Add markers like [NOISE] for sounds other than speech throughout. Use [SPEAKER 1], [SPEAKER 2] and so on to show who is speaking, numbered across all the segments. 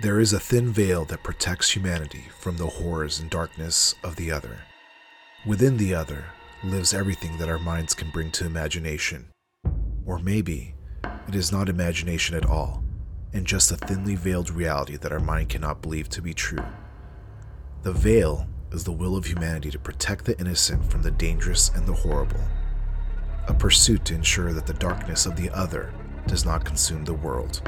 [SPEAKER 1] There is a thin veil that protects humanity from the horrors and darkness of the other. Within the other lives everything that our minds can bring to imagination. Or maybe it is not imagination at all, and just a thinly veiled reality that our mind cannot believe to be true. The veil is the will of humanity to protect the innocent from the dangerous and the horrible, a pursuit to ensure that the darkness of the other does not consume the world.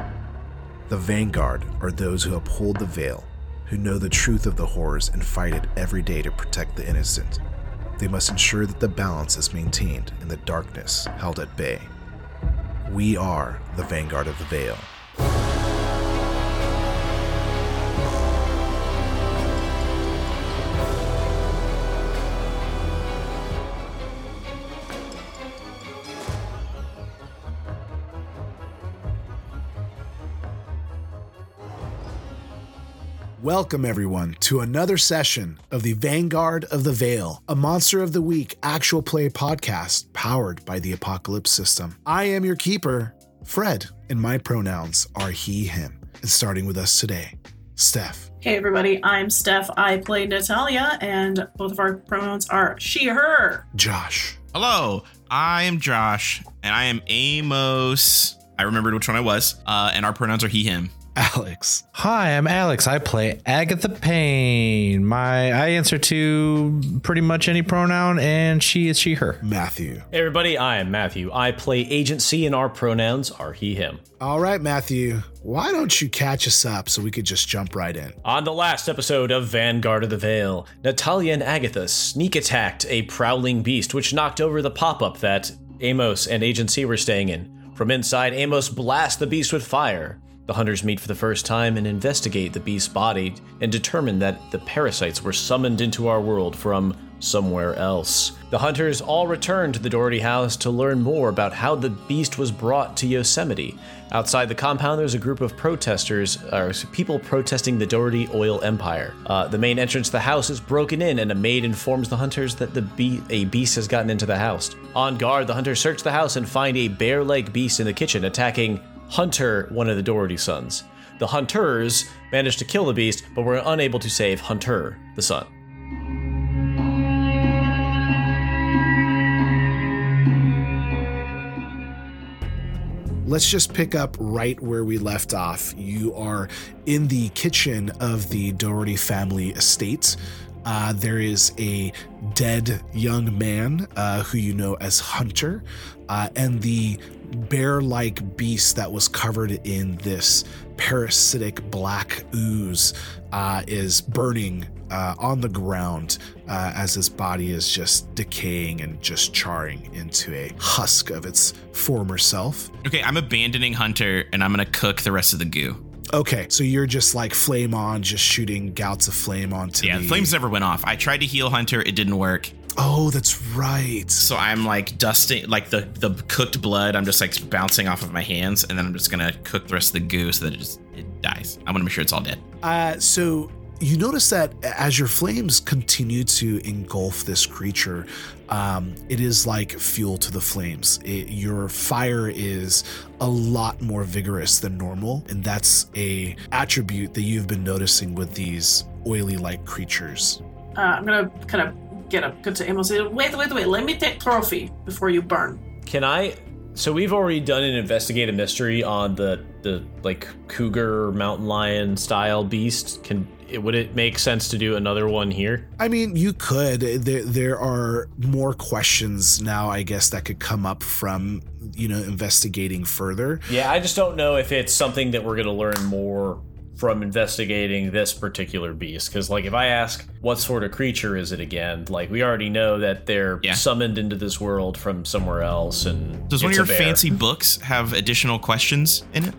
[SPEAKER 1] The vanguard are those who uphold the veil, who know the truth of the horrors and fight it every day to protect the innocent. They must ensure that the balance is maintained and the darkness held at bay. We are the vanguard of the veil. Welcome, everyone, to another session of the Vanguard of the Veil, a Monster of the Week actual play podcast powered by the Apocalypse System. I am your keeper, Fred, and my pronouns are he, him. And starting with us today, Steph.
[SPEAKER 2] Hey everybody, I'm Steph. I play Natalia, and both of our pronouns are she, her.
[SPEAKER 1] Josh.
[SPEAKER 3] Hello, I am Josh, and I am Amos. I remembered which one I was, uh, and our pronouns are he, him.
[SPEAKER 1] Alex.
[SPEAKER 4] Hi, I'm Alex. I play Agatha Payne. My I answer to pretty much any pronoun, and she is she her.
[SPEAKER 1] Matthew.
[SPEAKER 5] Hey everybody, I am Matthew. I play Agency, and our pronouns are he, him.
[SPEAKER 1] All right, Matthew, why don't you catch us up so we could just jump right in?
[SPEAKER 5] On the last episode of Vanguard of the Veil, Natalia and Agatha sneak attacked a prowling beast which knocked over the pop up that Amos and Agency were staying in. From inside, Amos blasts the beast with fire. The hunters meet for the first time and investigate the beast's body and determine that the parasites were summoned into our world from somewhere else. The hunters all return to the Doherty house to learn more about how the beast was brought to Yosemite. Outside the compound, there's a group of protesters, or people protesting the Doherty oil empire. Uh, the main entrance to the house is broken in, and a maid informs the hunters that the be- a beast has gotten into the house. On guard, the hunters search the house and find a bear-like beast in the kitchen attacking Hunter, one of the Doherty sons. The hunters managed to kill the beast, but were unable to save Hunter, the son.
[SPEAKER 1] Let's just pick up right where we left off. You are in the kitchen of the Doherty family estate. Uh, there is a dead young man uh, who you know as Hunter, uh, and the bear like beast that was covered in this parasitic black ooze uh, is burning uh, on the ground uh, as his body is just decaying and just charring into a husk of its former self.
[SPEAKER 3] Okay, I'm abandoning Hunter, and I'm gonna cook the rest of the goo.
[SPEAKER 1] Okay, so you're just like flame on, just shooting gouts of flame onto
[SPEAKER 3] Yeah,
[SPEAKER 1] the
[SPEAKER 3] flames never went off. I tried to heal Hunter, it didn't work.
[SPEAKER 1] Oh, that's right.
[SPEAKER 3] So I'm like dusting, like the the cooked blood. I'm just like bouncing off of my hands, and then I'm just gonna cook the rest of the goo so that it just it dies. I want to make sure it's all dead.
[SPEAKER 1] Uh, so you notice that as your flames continue to engulf this creature, um, it is like fuel to the flames. It, your fire is a lot more vigorous than normal, and that's a attribute that you've been noticing with these oily-like creatures.
[SPEAKER 2] Uh, I'm gonna kind of get up, go to Amos. and say, Wait, wait, wait. Let me take trophy before you burn.
[SPEAKER 5] Can I? So we've already done an investigative mystery on the the like cougar mountain lion style beast. Can would it make sense to do another one here?
[SPEAKER 1] I mean, you could. There, there are more questions now, I guess, that could come up from you know investigating further.
[SPEAKER 5] Yeah, I just don't know if it's something that we're gonna learn more from investigating this particular beast. Because like, if I ask what sort of creature is it again, like we already know that they're
[SPEAKER 3] Yeah.
[SPEAKER 5] summoned into this world from somewhere else, and
[SPEAKER 3] Does one of your fancy books have additional questions in it?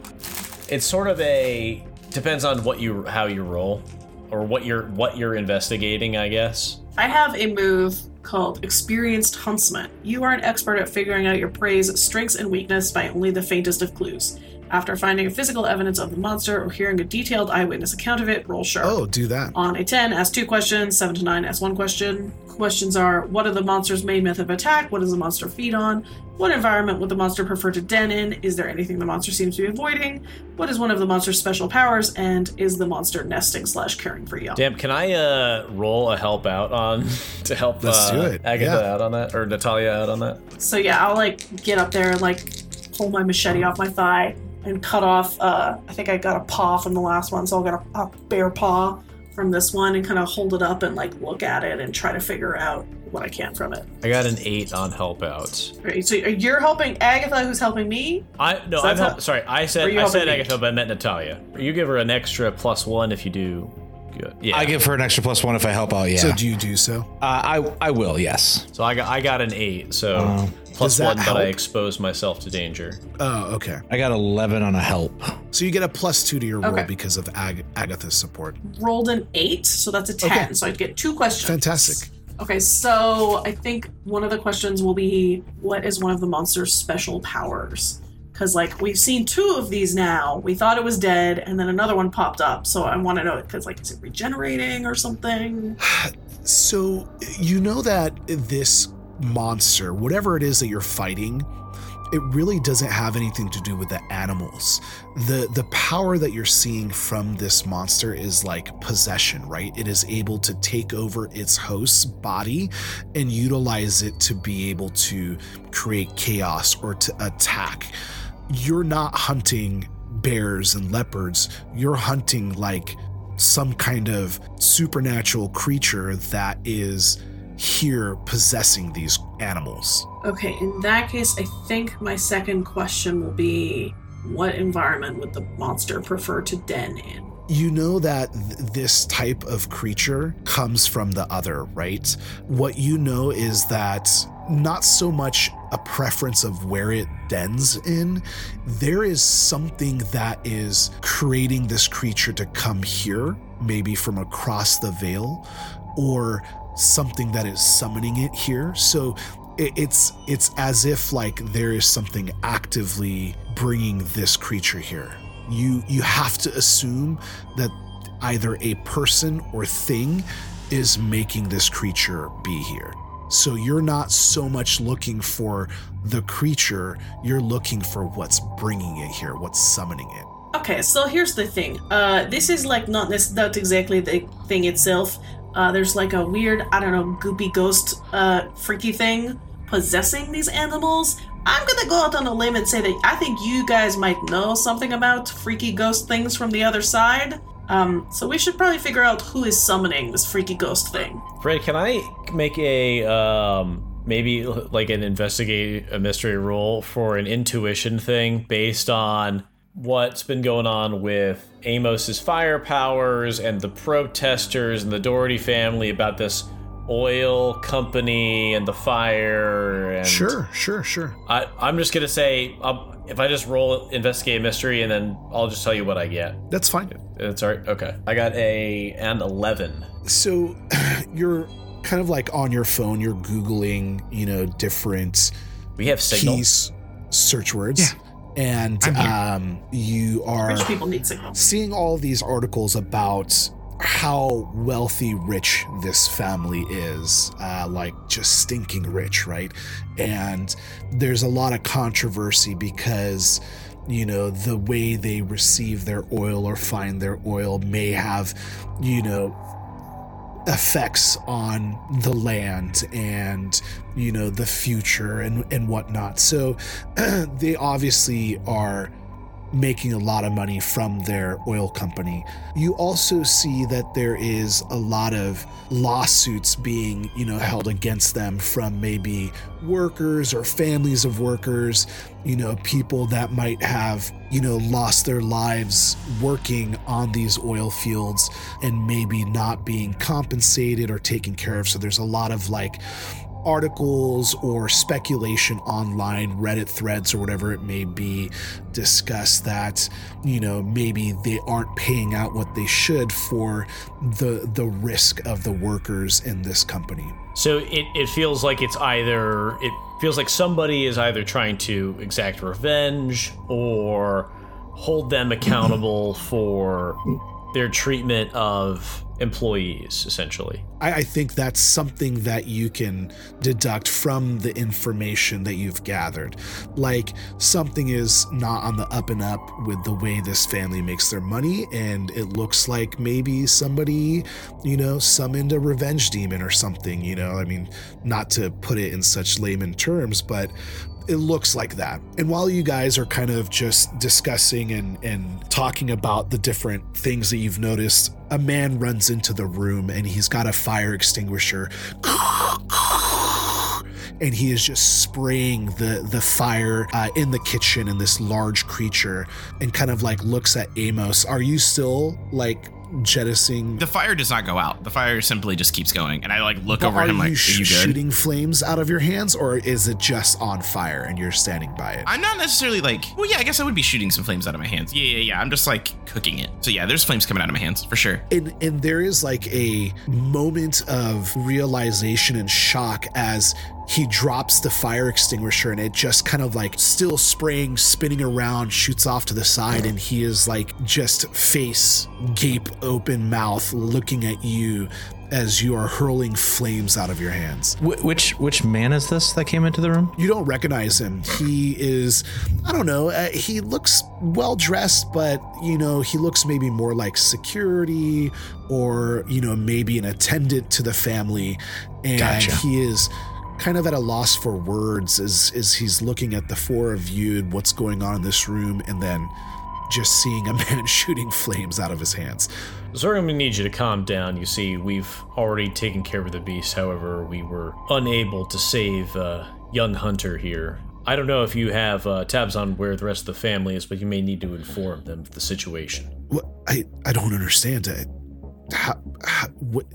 [SPEAKER 5] It's sort of a depends on what you how you roll, or what you're what you're investigating, I guess.
[SPEAKER 2] I have a move called Experienced Huntsman. You are an expert at figuring out your prey's strengths and weakness by only the faintest of clues. After finding physical evidence of the monster or hearing a detailed eyewitness account of it, roll sharp.
[SPEAKER 1] Oh, do that.
[SPEAKER 2] On a 10, ask two questions. 7 to 9, ask one question. Questions are What are the monster's main method of attack? What does the monster feed on? What environment would the monster prefer to den in? Is there anything the monster seems to be avoiding? What is one of the monster's special powers? And is the monster nesting slash caring for young?
[SPEAKER 5] Damn, can I uh roll a help out on [LAUGHS] to help
[SPEAKER 1] Let's
[SPEAKER 5] uh,
[SPEAKER 1] do it,
[SPEAKER 5] Agatha
[SPEAKER 1] yeah.
[SPEAKER 5] out on that or Natalia out on that?
[SPEAKER 2] So yeah, I'll like get up there and like pull my machete off my thigh and cut off. Uh, I think I got a paw from the last one, so I'll get a, a bare paw from this one and kind of hold it up and like look at it and try to figure out what I can from it.
[SPEAKER 5] I got an eight on help out.
[SPEAKER 2] Right, so you're helping Agatha, who's helping me.
[SPEAKER 5] I no,
[SPEAKER 2] So
[SPEAKER 5] I'm
[SPEAKER 2] that's
[SPEAKER 5] help,
[SPEAKER 2] how-
[SPEAKER 5] sorry. I
[SPEAKER 2] Or
[SPEAKER 5] said I said
[SPEAKER 2] helping me?
[SPEAKER 5] Agatha, but I meant Natalia. You give her an extra plus one if you do good. Yeah.
[SPEAKER 4] I give her an extra plus one if I help out. Yeah,
[SPEAKER 1] So do you do so?
[SPEAKER 4] uh, I I will. Yes.
[SPEAKER 5] so I got I got an eight. So
[SPEAKER 4] Uh,
[SPEAKER 5] plus
[SPEAKER 1] Does that
[SPEAKER 5] one, but I expose myself to danger.
[SPEAKER 1] Oh, okay.
[SPEAKER 4] I got eleven on a help.
[SPEAKER 1] So you get a plus two to your roll because of Ag- Agatha's support.
[SPEAKER 2] Rolled an eight, so that's a ten.
[SPEAKER 1] Okay.
[SPEAKER 2] So I'd get two questions.
[SPEAKER 1] Fantastic.
[SPEAKER 2] Okay, so I think one of the questions will be what is one of the monster's special powers? Because, like, we've seen two of these now. We thought it was dead, and then another one popped up. So I want to know, because, like, is it regenerating or something? [SIGHS]
[SPEAKER 1] So you know that this monster, whatever it is that you're fighting, it really doesn't have anything to do with the animals. The the power that you're seeing from this monster is like possession, right? It is able to take over its host's body and utilize it to be able to create chaos or to attack. You're not hunting bears and leopards. You're hunting like some kind of supernatural creature that is here possessing these animals.
[SPEAKER 2] Okay, in that case, I think my second question will be what environment would the monster prefer to den in?
[SPEAKER 1] You know that th- this type of creature comes from the other, right? What you know is that not so much a preference of where it dens in, there is something that is creating this creature to come here, maybe from across the veil, or something that is summoning it here. So it's it's as if like there is something actively bringing this creature here. You you have to assume that either a person or thing is making this creature be here. So you're not so much looking for the creature, you're looking for what's bringing it here, what's summoning it.
[SPEAKER 2] Okay, so here's the thing. Uh, this is like not not exactly the thing itself. Uh, there's like a weird, I don't know, goopy ghost, uh, freaky thing possessing these animals. I'm gonna go out on a limb and say that I think you guys might know something about freaky ghost things from the other side. Um, so we should probably figure out who is summoning this freaky ghost thing.
[SPEAKER 5] Fred, can I make a um maybe like an investigate a mystery roll for an intuition thing based on what's been going on with Amos's fire powers and the protesters and the Doherty family about this oil company and the fire and
[SPEAKER 1] Sure, sure, sure.
[SPEAKER 5] I, I'm just gonna say um, if I just roll investigate a mystery and then I'll just tell you what I get.
[SPEAKER 1] That's fine.
[SPEAKER 5] It's alright. Okay, I got a an eleven.
[SPEAKER 1] So [CLEARS THROAT] you're kind of like on your phone, you're Googling, you know, different
[SPEAKER 5] We have signal.
[SPEAKER 1] keys, search words. And um, you are
[SPEAKER 2] Rich people need signals.
[SPEAKER 1] seeing all these articles about how wealthy rich this family is uh, like just stinking rich right and there's a lot of controversy because you know the way they receive their oil or find their oil may have you know effects on the land and you know the future and and whatnot. So [CLEARS THROAT] they obviously are making a lot of money from their oil company. You also see that there is a lot of lawsuits being, you know, held against them from maybe workers or families of workers, you know, people that might have, you know, lost their lives working on these oil fields and maybe not being compensated or taken care of. So there's a lot of like articles or speculation online, Reddit threads or whatever it may be, discuss that, you know, maybe they aren't paying out what they should for the the risk of the workers in this company.
[SPEAKER 5] So it, it feels like it's either it feels like somebody is either trying to exact revenge or hold them accountable for their treatment of employees, essentially.
[SPEAKER 1] I, I think that's something that you can deduct from the information that you've gathered. Like something is not on the up and up with the way this family makes their money, and it looks like maybe somebody, you know, summoned a revenge demon or something, you know. I mean, not to put it in such layman terms, but it looks like that. And while you guys are kind of just discussing and, and talking about the different things that you've noticed, a man runs into the room and he's got a fire extinguisher. And he is just spraying the the fire uh, in the kitchen in this large creature, and kind of like looks at Amos. Are you still like jettisoning
[SPEAKER 3] The fire does not go out. The fire simply just keeps going. And I like look
[SPEAKER 1] But
[SPEAKER 3] over at him like,
[SPEAKER 1] you
[SPEAKER 3] are you good?
[SPEAKER 1] shooting flames out of your hands, or is it just on fire and you're standing by it?
[SPEAKER 3] I'm not necessarily like, well, yeah, I guess I would be shooting some flames out of my hands. Yeah, yeah, yeah. I'm just like cooking it. So yeah, there's flames coming out of my hands for sure.
[SPEAKER 1] and and there is like a moment of realization and shock as he drops the fire extinguisher and it just kind of like still spraying spinning around shoots off to the side and he is like just face gape open mouth looking at you as you are hurling flames out of your hands
[SPEAKER 4] Wh- which which man is this that came into the room?
[SPEAKER 1] you don't recognize him. He is, I don't know, uh, he looks well dressed, but, you know, he looks maybe more like security or, you know, maybe an attendant to the family. And
[SPEAKER 4] Gotcha.
[SPEAKER 1] he is kind of at a loss for words as, as he's looking at the four of you and what's going on in this room and then just seeing a [LAUGHS] man shooting flames out of his hands.
[SPEAKER 5] I'm gonna need you to calm down. You see, we've already taken care of the beast. However, we were unable to save uh, young Hunter here. I don't know if you have uh, tabs on where the rest of the family is, but you may need to inform them of the situation.
[SPEAKER 1] What I I don't understand. I, how, how, what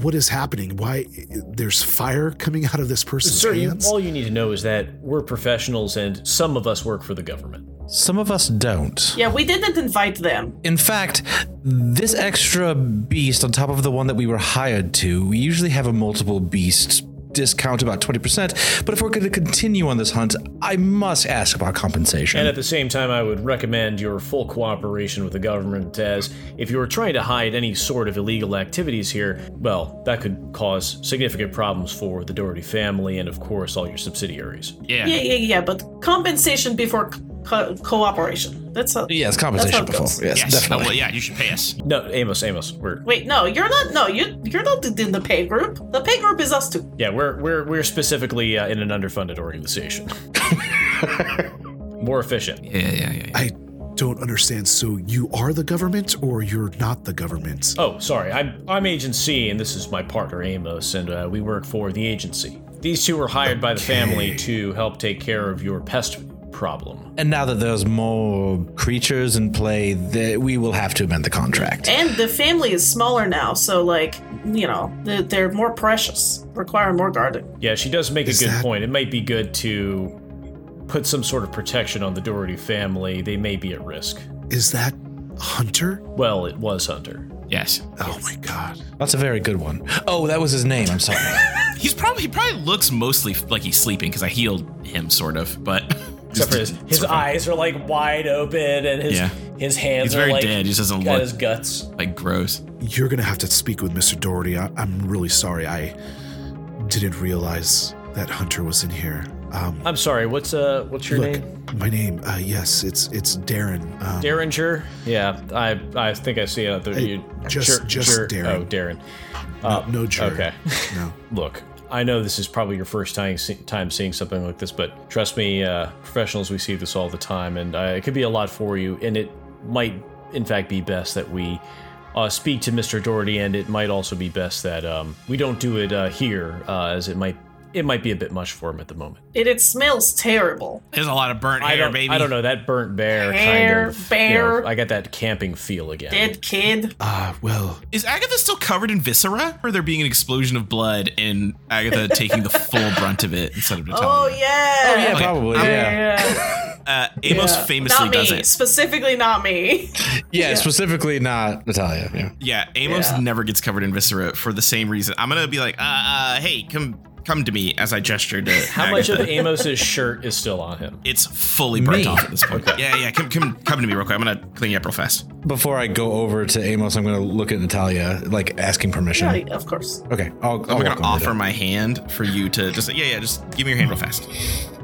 [SPEAKER 1] what is happening? Why there's fire coming out of this person's
[SPEAKER 5] Sir, you,
[SPEAKER 1] hands?
[SPEAKER 5] all you need to know is that we're professionals and some of us work for the government.
[SPEAKER 4] Some of us don't.
[SPEAKER 2] Yeah, we didn't invite them.
[SPEAKER 4] In fact, this extra beast on top of the one that we were hired to, we usually have a multiple beast discount about 20%. But if we're going to continue on this hunt, I must ask about compensation.
[SPEAKER 5] And at the same time, I would recommend your full cooperation with the government, as if you were trying to hide any sort of illegal activities here, well, that could cause significant problems for the Doherty family and, of course, all your subsidiaries.
[SPEAKER 3] Yeah.
[SPEAKER 2] Yeah, yeah, yeah, but compensation before co- cooperation. That's a.
[SPEAKER 4] yes,
[SPEAKER 2] That's
[SPEAKER 4] compensation
[SPEAKER 2] how it
[SPEAKER 4] before. Yes,
[SPEAKER 3] Yes.
[SPEAKER 4] definitely.
[SPEAKER 3] Well, yeah, you should pay us.
[SPEAKER 5] No, Amos, Amos, we're
[SPEAKER 2] Wait, no, you're not. No, you you're not in the pay group. The pay group is us two.
[SPEAKER 5] yeah, we're we're we're specifically uh, in an underfunded organization. More efficient.
[SPEAKER 3] Yeah, yeah, yeah. yeah.
[SPEAKER 1] I don't understand. So you are the government, or you're not the government?
[SPEAKER 5] Oh, sorry, I'm I'm Agent C, and this is my partner Amos, and uh, we work for the agency. These two were hired by the family to help take care of your pest problem.
[SPEAKER 4] And now that there's more creatures in play, that we will have to amend the contract.
[SPEAKER 2] And the family is smaller now, so like you know they're, they're more precious, require more guarding.
[SPEAKER 5] Yeah, she does make
[SPEAKER 1] Is
[SPEAKER 5] a good
[SPEAKER 1] that-
[SPEAKER 5] point. It might be good to put some sort of protection on the Doherty family. They may be at risk.
[SPEAKER 1] Is that Hunter?
[SPEAKER 5] Well, it was Hunter.
[SPEAKER 3] Yes.
[SPEAKER 1] Oh my god.
[SPEAKER 4] That's a very good one. Oh, that was his name. I'm sorry. [LAUGHS]
[SPEAKER 3] He's probably he probably looks mostly like he's sleeping because I healed him sort of, but [LAUGHS]
[SPEAKER 5] Except for his, his eyes are like wide open and his
[SPEAKER 3] Yeah.
[SPEAKER 5] his hands
[SPEAKER 3] He's
[SPEAKER 5] are
[SPEAKER 3] very
[SPEAKER 5] like
[SPEAKER 3] dead. He just doesn't
[SPEAKER 5] got
[SPEAKER 3] look-
[SPEAKER 5] his guts.
[SPEAKER 3] like gross.
[SPEAKER 1] You're gonna have to speak with Mr. Doherty. I, I'm really sorry. I didn't realize that Hunter was in here. Um,
[SPEAKER 5] I'm sorry. What's uh what's your
[SPEAKER 1] look,
[SPEAKER 5] name?
[SPEAKER 1] my name. Uh, yes, it's it's Darren. Um,
[SPEAKER 5] Derringer? Yeah, I I think I see it. The,
[SPEAKER 1] Hey,
[SPEAKER 5] you,
[SPEAKER 1] just- just Darren.
[SPEAKER 5] Oh, Darren.
[SPEAKER 1] no, no jury.
[SPEAKER 5] Okay.
[SPEAKER 1] No. [LAUGHS]
[SPEAKER 5] Look, I know this is probably your first time time seeing something like this, but trust me, uh, professionals we see this all the time, and uh, it could be a lot for you. And it might, in fact, be best that we uh, speak to Mr. Doherty, and it might also be best that um, we don't do it uh, here, uh, as it might it might be a bit much for him at the moment.
[SPEAKER 2] It, it smells terrible.
[SPEAKER 3] There's a lot of burnt
[SPEAKER 5] I
[SPEAKER 3] hair,
[SPEAKER 5] don't,
[SPEAKER 3] baby.
[SPEAKER 5] I don't know that burnt bear
[SPEAKER 2] Hair,
[SPEAKER 5] kind of. you
[SPEAKER 2] bear.
[SPEAKER 5] know, I got that camping feel again.
[SPEAKER 2] Dead kid.
[SPEAKER 1] Ah, well,
[SPEAKER 3] Is Agatha still covered in viscera? Or there being an explosion of blood and Agatha [LAUGHS] taking the full brunt of it instead of Natalia?
[SPEAKER 2] Oh yeah.
[SPEAKER 4] Oh yeah,
[SPEAKER 3] Okay.
[SPEAKER 4] probably. Yeah.
[SPEAKER 2] Yeah.
[SPEAKER 3] Uh, Amos
[SPEAKER 2] Yeah.
[SPEAKER 3] famously
[SPEAKER 2] not me.
[SPEAKER 3] does it.
[SPEAKER 2] Specifically, not me. [LAUGHS]
[SPEAKER 4] yeah, specifically not Natalia. Yeah.
[SPEAKER 3] Yeah, Amos
[SPEAKER 2] Yeah.
[SPEAKER 3] never gets covered in viscera for the same reason. I'm gonna be like, uh, uh hey, come come to me as I gesture to
[SPEAKER 5] How much of Amos's shirt is still on him?
[SPEAKER 3] It's fully burnt
[SPEAKER 4] Me?
[SPEAKER 3] off at this point. Yeah, yeah. Come, come, come to me real quick. I'm gonna clean you up real fast.
[SPEAKER 4] Before I go over to Amos, I'm going to look at Natalia, like asking permission.
[SPEAKER 2] Right, of course.
[SPEAKER 4] Okay, I'll, I'll
[SPEAKER 3] I'm gonna offer my hand for you to just yeah, yeah. Just give me your hand real fast.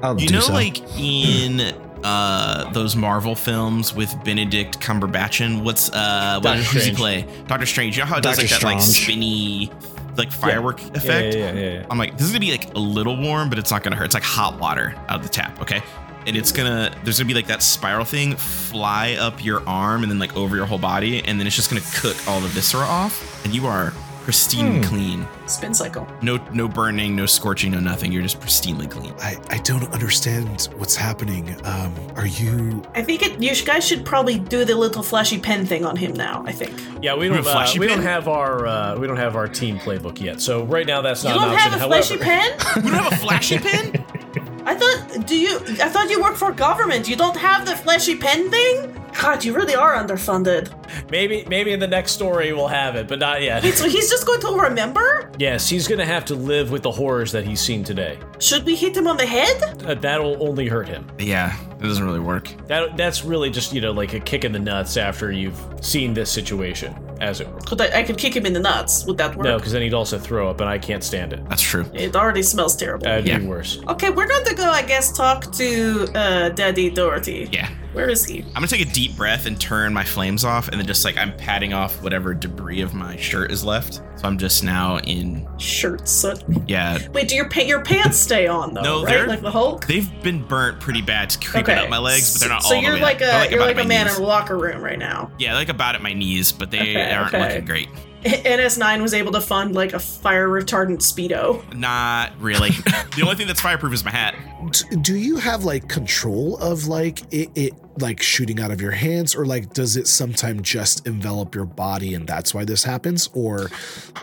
[SPEAKER 4] I'll
[SPEAKER 3] You
[SPEAKER 4] do
[SPEAKER 3] know,
[SPEAKER 4] so.
[SPEAKER 3] like in uh those Marvel films with Benedict Cumberbatch and what's uh what
[SPEAKER 5] Doctor
[SPEAKER 3] who's he play? Doctor Strange. You know how it does
[SPEAKER 4] Doctor
[SPEAKER 3] like that like spinny like firework effect?
[SPEAKER 5] Yeah, yeah, yeah, yeah.
[SPEAKER 3] I'm like, this is gonna be like a little warm, but it's not gonna hurt. It's like hot water out of the tap, okay? And it's gonna there's gonna be like that spiral thing fly up your arm and then like over your whole body, and then it's just gonna cook all the viscera off, and you are pristine
[SPEAKER 4] Hmm.
[SPEAKER 3] and clean.
[SPEAKER 2] Spin cycle.
[SPEAKER 3] No no burning, no scorching, no nothing. You're just pristinely clean.
[SPEAKER 1] I, I don't understand what's happening. Um, are you?
[SPEAKER 2] I think it. You guys should probably do the little flashy pen thing on him now. I think.
[SPEAKER 5] Yeah, we don't.
[SPEAKER 3] have
[SPEAKER 5] Uh,
[SPEAKER 3] flashy
[SPEAKER 5] we don't
[SPEAKER 3] pen?
[SPEAKER 5] have our. Uh, we don't have our team playbook yet. So right now, that's
[SPEAKER 2] You
[SPEAKER 5] not an
[SPEAKER 2] don't
[SPEAKER 5] option.
[SPEAKER 2] have a
[SPEAKER 5] However,
[SPEAKER 2] flashy pen? [LAUGHS]
[SPEAKER 3] You don't have a flashy pen? [LAUGHS]
[SPEAKER 2] I thought. Do you? I thought you work for government. You don't have the flashy pen thing? God, you really are underfunded.
[SPEAKER 5] Maybe, maybe in the next story we'll have it, but not yet.
[SPEAKER 2] Wait, so he's just going to remember?
[SPEAKER 5] yes, he's gonna have to live with the horrors that he's seen today.
[SPEAKER 2] Should we hit him on the head?
[SPEAKER 5] Uh, that'll only hurt him.
[SPEAKER 3] Yeah, it doesn't really work.
[SPEAKER 5] That that's really just you know like a kick in the nuts after you've seen this situation, as it were.
[SPEAKER 2] Could I, I could kick him in the nuts. Would that work?
[SPEAKER 5] No, because then he'd also throw up, and I can't stand it.
[SPEAKER 3] That's true.
[SPEAKER 2] It already smells terrible.
[SPEAKER 5] That'd
[SPEAKER 3] Yeah.
[SPEAKER 5] be worse.
[SPEAKER 2] okay, we're going to go, I guess, talk to uh, Daddy Doherty.
[SPEAKER 3] Yeah.
[SPEAKER 2] Where is he?
[SPEAKER 3] I'm gonna take a deep breath and turn my flames off, and then just like I'm patting off whatever debris of my shirt is left. So I'm just now in
[SPEAKER 2] Shirt soot.
[SPEAKER 3] yeah.
[SPEAKER 2] Wait, do your pa- your pants stay on though?
[SPEAKER 3] No,
[SPEAKER 2] right?
[SPEAKER 3] they're-
[SPEAKER 2] Like the Hulk.
[SPEAKER 3] They've been burnt pretty bad to creeping up my legs, but they're not
[SPEAKER 2] so
[SPEAKER 3] all
[SPEAKER 2] you're
[SPEAKER 3] the way
[SPEAKER 2] like
[SPEAKER 3] up.
[SPEAKER 2] a
[SPEAKER 3] They're
[SPEAKER 2] you're like a man
[SPEAKER 3] knees.
[SPEAKER 2] in a locker room right now.
[SPEAKER 3] Yeah, like about at my knees, but they
[SPEAKER 2] Okay,
[SPEAKER 3] aren't
[SPEAKER 2] okay.
[SPEAKER 3] looking great. [LAUGHS]
[SPEAKER 2] NS9 was able to fund like a fire retardant speedo.
[SPEAKER 3] Not really. [LAUGHS] the only thing that's fireproof is my hat.
[SPEAKER 1] d- Do you have like control of like it, it like shooting out of your hands, or like does it sometime just envelop your body and that's why this happens, or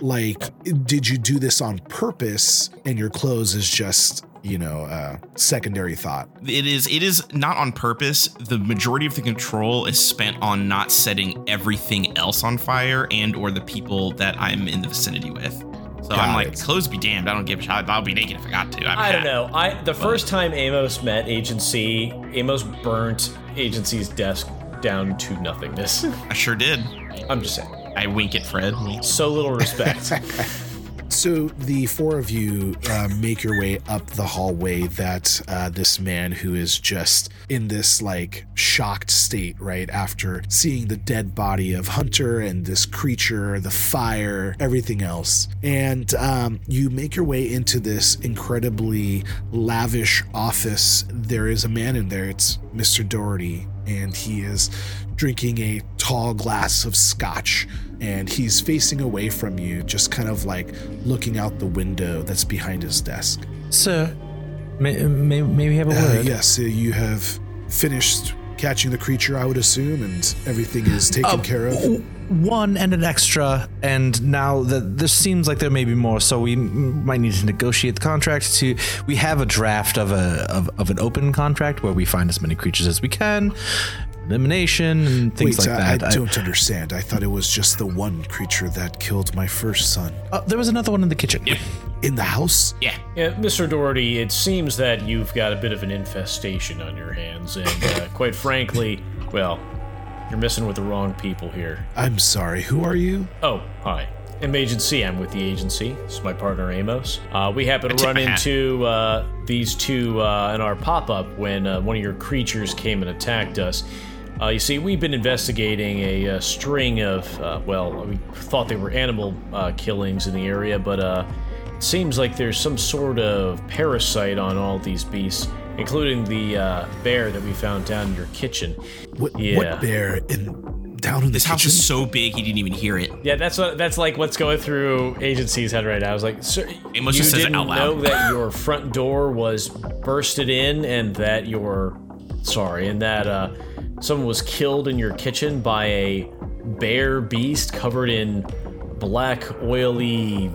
[SPEAKER 1] like did you do this on purpose and your clothes is just you know uh, secondary thought?
[SPEAKER 3] It is it is not on purpose. The majority of the control is spent on not setting everything else on fire and or the people that I'm in the vicinity with. So I'm like,
[SPEAKER 1] it.
[SPEAKER 3] clothes be damned. I don't give a shit. I'll be naked if I got to. I'm
[SPEAKER 5] I don't know. I the first time Amos met Agency, Amos burnt Agency's desk down to nothingness.
[SPEAKER 3] I sure did.
[SPEAKER 5] I'm just saying.
[SPEAKER 3] I wink at Fred.
[SPEAKER 5] So little respect. [LAUGHS]
[SPEAKER 1] So the four of you uh, make your way up the hallway that uh, this man who is just in this like shocked state, right after seeing the dead body of Hunter and this creature, the fire, everything else, and um, you make your way into this incredibly lavish office. There is a man in there. It's Mr. Doherty, and he is drinking a tall glass of scotch and he's facing away from you, just kind of like looking out the window that's behind his desk.
[SPEAKER 4] Sir, may, may, may we have a
[SPEAKER 1] Uh,
[SPEAKER 4] word?
[SPEAKER 1] yes, uh, you have finished catching the creature, I would assume, and everything is [GASPS] taken care of.
[SPEAKER 4] One and an extra, and now that this seems like there may be more, so we might need to negotiate the contract. To we have a draft of a of, of an open contract where we find as many creatures as we can, elimination and things
[SPEAKER 1] Wait,
[SPEAKER 4] like
[SPEAKER 1] I,
[SPEAKER 4] that.
[SPEAKER 1] I don't understand. I thought it was just the one creature that killed my first son.
[SPEAKER 4] uh, there was another one in the kitchen.
[SPEAKER 1] In the house?
[SPEAKER 3] Yeah.
[SPEAKER 5] yeah, Mr. Doherty, it seems that you've got a bit of an infestation on your hands, and uh, [LAUGHS] quite frankly, well, you're messing with the wrong people here.
[SPEAKER 1] I'm sorry, who are you?
[SPEAKER 5] Oh, hi. I'm Agent C. I'm with the agency. This is my partner Amos. Uh, we happen to run into uh, these two uh, in our pop up when uh, one of your creatures came and attacked us. Uh, you see, we've been investigating a, uh string of, uh, well, we thought they were animal uh, killings in the area, but uh, it seems like there's some sort of parasite on all these beasts, including the uh, bear that we found down in your kitchen.
[SPEAKER 1] What,
[SPEAKER 5] Yeah.
[SPEAKER 1] what bear? And down in
[SPEAKER 3] This house
[SPEAKER 1] kitchen?
[SPEAKER 3] is so big he didn't even hear it.
[SPEAKER 5] Yeah, that's what that's like what's going through agency's head right now. I was like, sir,
[SPEAKER 3] Amos
[SPEAKER 5] you
[SPEAKER 3] just
[SPEAKER 5] didn't
[SPEAKER 3] out loud.
[SPEAKER 5] know that your front door was bursted in and that your sorry, and that uh, someone was killed in your kitchen by a bear beast covered in black, oily,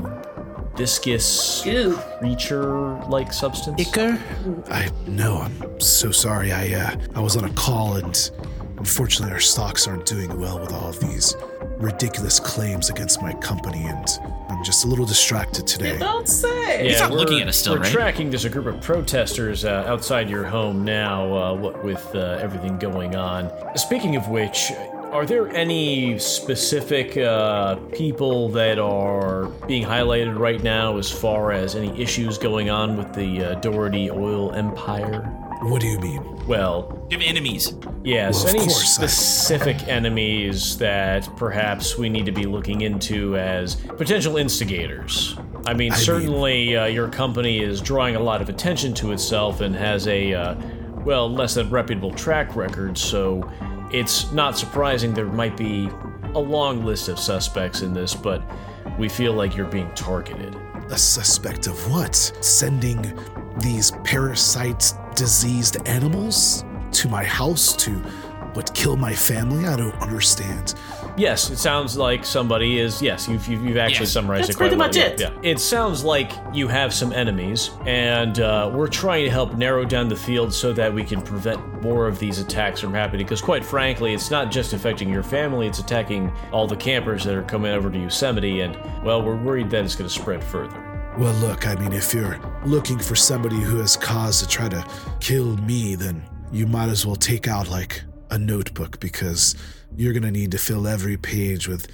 [SPEAKER 5] viscous
[SPEAKER 2] Ew.
[SPEAKER 5] creature-like substance.
[SPEAKER 4] Icker?
[SPEAKER 1] I know. I'm so sorry. I uh, I was on a call, and unfortunately, our stocks aren't doing well with all of these ridiculous claims against my company, and I'm just a little distracted today.
[SPEAKER 2] Don't say.
[SPEAKER 5] Yeah,
[SPEAKER 3] He's not
[SPEAKER 5] we're-
[SPEAKER 3] looking at us still,
[SPEAKER 5] We're
[SPEAKER 3] right?
[SPEAKER 5] tracking. There's a group of protesters uh, outside your home now. Uh, what with uh, everything going on. Speaking of which, are there any specific uh, people that are being highlighted right now as far as any issues going on with the uh, Doherty oil empire?
[SPEAKER 1] What do you mean?
[SPEAKER 5] Well,
[SPEAKER 3] You have enemies.
[SPEAKER 5] Yes,
[SPEAKER 1] Well,
[SPEAKER 5] any
[SPEAKER 1] course, I-
[SPEAKER 5] specific enemies that perhaps we need to be looking into as potential instigators? I mean,
[SPEAKER 1] I mean-
[SPEAKER 5] certainly uh, your company is drawing a lot of attention to itself and has a, uh, well, less than reputable track record, so it's not surprising there might be a long list of suspects in this, but we feel like you're being targeted.
[SPEAKER 1] A suspect of what? Sending these parasite diseased animals to my house to what kill my family? I don't understand.
[SPEAKER 5] Yes, it sounds like somebody is. Yes, you've, you've, you've actually
[SPEAKER 3] Yes.
[SPEAKER 5] summarized
[SPEAKER 2] That's
[SPEAKER 5] it quite
[SPEAKER 2] pretty
[SPEAKER 5] well.
[SPEAKER 2] much
[SPEAKER 5] yeah,
[SPEAKER 2] it.
[SPEAKER 5] Yeah, it sounds like you have some enemies, and uh, we're trying to help narrow down the field so that we can prevent more of these attacks from happening. Because quite frankly, it's not just affecting your family; it's attacking all the campers that are coming over to Yosemite, and well, we're worried that it's going to spread further.
[SPEAKER 1] Well, look, I mean, if you're looking for somebody who has cause to try to kill me, then you might as well take out like a notebook because you're gonna need to fill every page with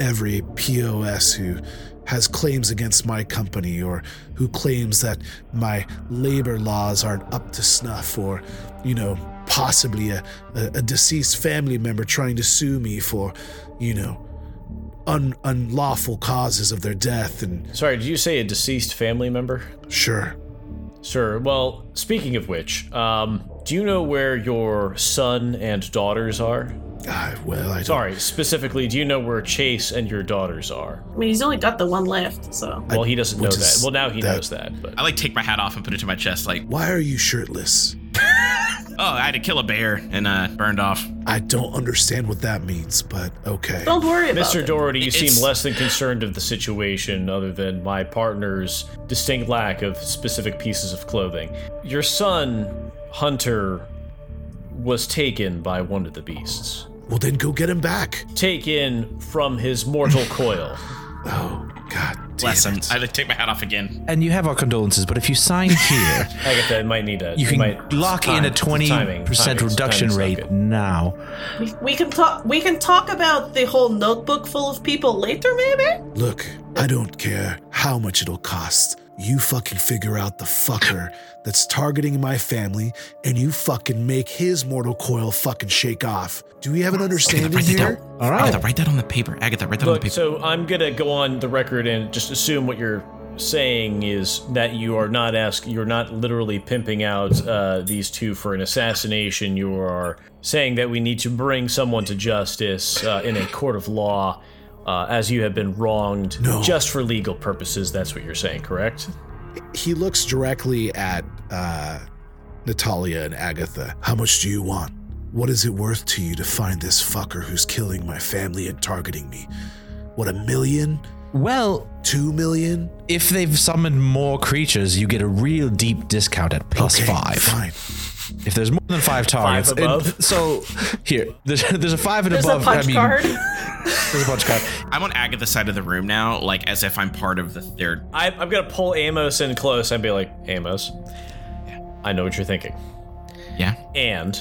[SPEAKER 1] every POS who has claims against my company or who claims that my labor laws aren't up to snuff or, you know, possibly a, a, a deceased family member trying to sue me for, you know, un, unlawful causes of their death and
[SPEAKER 5] Sorry, did you say a deceased family member?
[SPEAKER 1] sure.
[SPEAKER 5] Sure. Well, speaking of which, um, do you know where your son and daughters are?
[SPEAKER 1] Ah, well, I don't.
[SPEAKER 5] Sorry, specifically, do you know where Chase and your daughters are?
[SPEAKER 2] I mean, he's only got the one left, so.
[SPEAKER 5] Well, he doesn't know
[SPEAKER 1] Which
[SPEAKER 5] that.
[SPEAKER 1] is
[SPEAKER 5] Well, now he
[SPEAKER 1] that-
[SPEAKER 5] knows that. But
[SPEAKER 3] I like take my hat off and put it to my chest, like,
[SPEAKER 1] Why are you shirtless?
[SPEAKER 3] Oh, I had to kill a bear and uh, burned off.
[SPEAKER 1] I don't understand what that means, but okay.
[SPEAKER 2] Don't worry about
[SPEAKER 5] Mr.
[SPEAKER 2] it.
[SPEAKER 5] Doherty, you
[SPEAKER 3] It's-
[SPEAKER 5] seem less than concerned of the situation, other than my partner's distinct lack of specific pieces of clothing. Your son, Hunter, was taken by one of the beasts.
[SPEAKER 1] Well, then go get him back.
[SPEAKER 5] Taken from his mortal coil. [LAUGHS]
[SPEAKER 1] Oh, God damn
[SPEAKER 3] Bless him. I had to take my hat off again.
[SPEAKER 4] And you have our condolences, but if you sign [LAUGHS] here,
[SPEAKER 5] Agatha might need a.
[SPEAKER 4] you can
[SPEAKER 5] might,
[SPEAKER 4] lock in a
[SPEAKER 5] time-
[SPEAKER 4] 20%
[SPEAKER 5] timing-
[SPEAKER 4] reduction
[SPEAKER 5] timing's not
[SPEAKER 4] rate
[SPEAKER 5] good.
[SPEAKER 4] now.
[SPEAKER 2] We, we can talk. We can talk about the whole notebook full of people later, maybe.
[SPEAKER 1] Look, I don't care how much it'll cost. You fucking figure out the fucker that's targeting my family, and you fucking make his mortal coil fucking shake off. Do we have an understanding
[SPEAKER 3] write that
[SPEAKER 1] here?
[SPEAKER 3] down.
[SPEAKER 4] All right.
[SPEAKER 3] Agatha, write that on the paper. Agatha, write that on the paper.
[SPEAKER 5] so I'm gonna go on the record and just assume what you're saying is that you are not ask you're not literally pimping out uh, these two for an assassination. You are saying that we need to bring someone to justice uh, in a court of law, uh, as you have been wronged,
[SPEAKER 1] No.
[SPEAKER 5] just for legal purposes. That's what you're saying, correct?
[SPEAKER 1] He looks directly at uh, Natalia and Agatha. How much do you want? What is it worth to you to find this fucker who's killing my family and targeting me? What, a million?
[SPEAKER 4] Well,
[SPEAKER 1] Two million?
[SPEAKER 4] if they've summoned more creatures, you get a real deep discount at plus
[SPEAKER 1] Okay,
[SPEAKER 4] five.
[SPEAKER 1] Fine.
[SPEAKER 4] If there's more than five targets, and
[SPEAKER 5] above? [LAUGHS]
[SPEAKER 4] so here, there's, there's a five and
[SPEAKER 2] There's
[SPEAKER 4] above.
[SPEAKER 2] a punch
[SPEAKER 4] I mean,
[SPEAKER 2] card.
[SPEAKER 4] There's a punch card.
[SPEAKER 3] I'm on Agatha's side of the room now, like as if I'm part of the third.
[SPEAKER 5] I, I'm gonna pull Amos in close and be like, Amos, I know what you're thinking.
[SPEAKER 3] Yeah.
[SPEAKER 5] And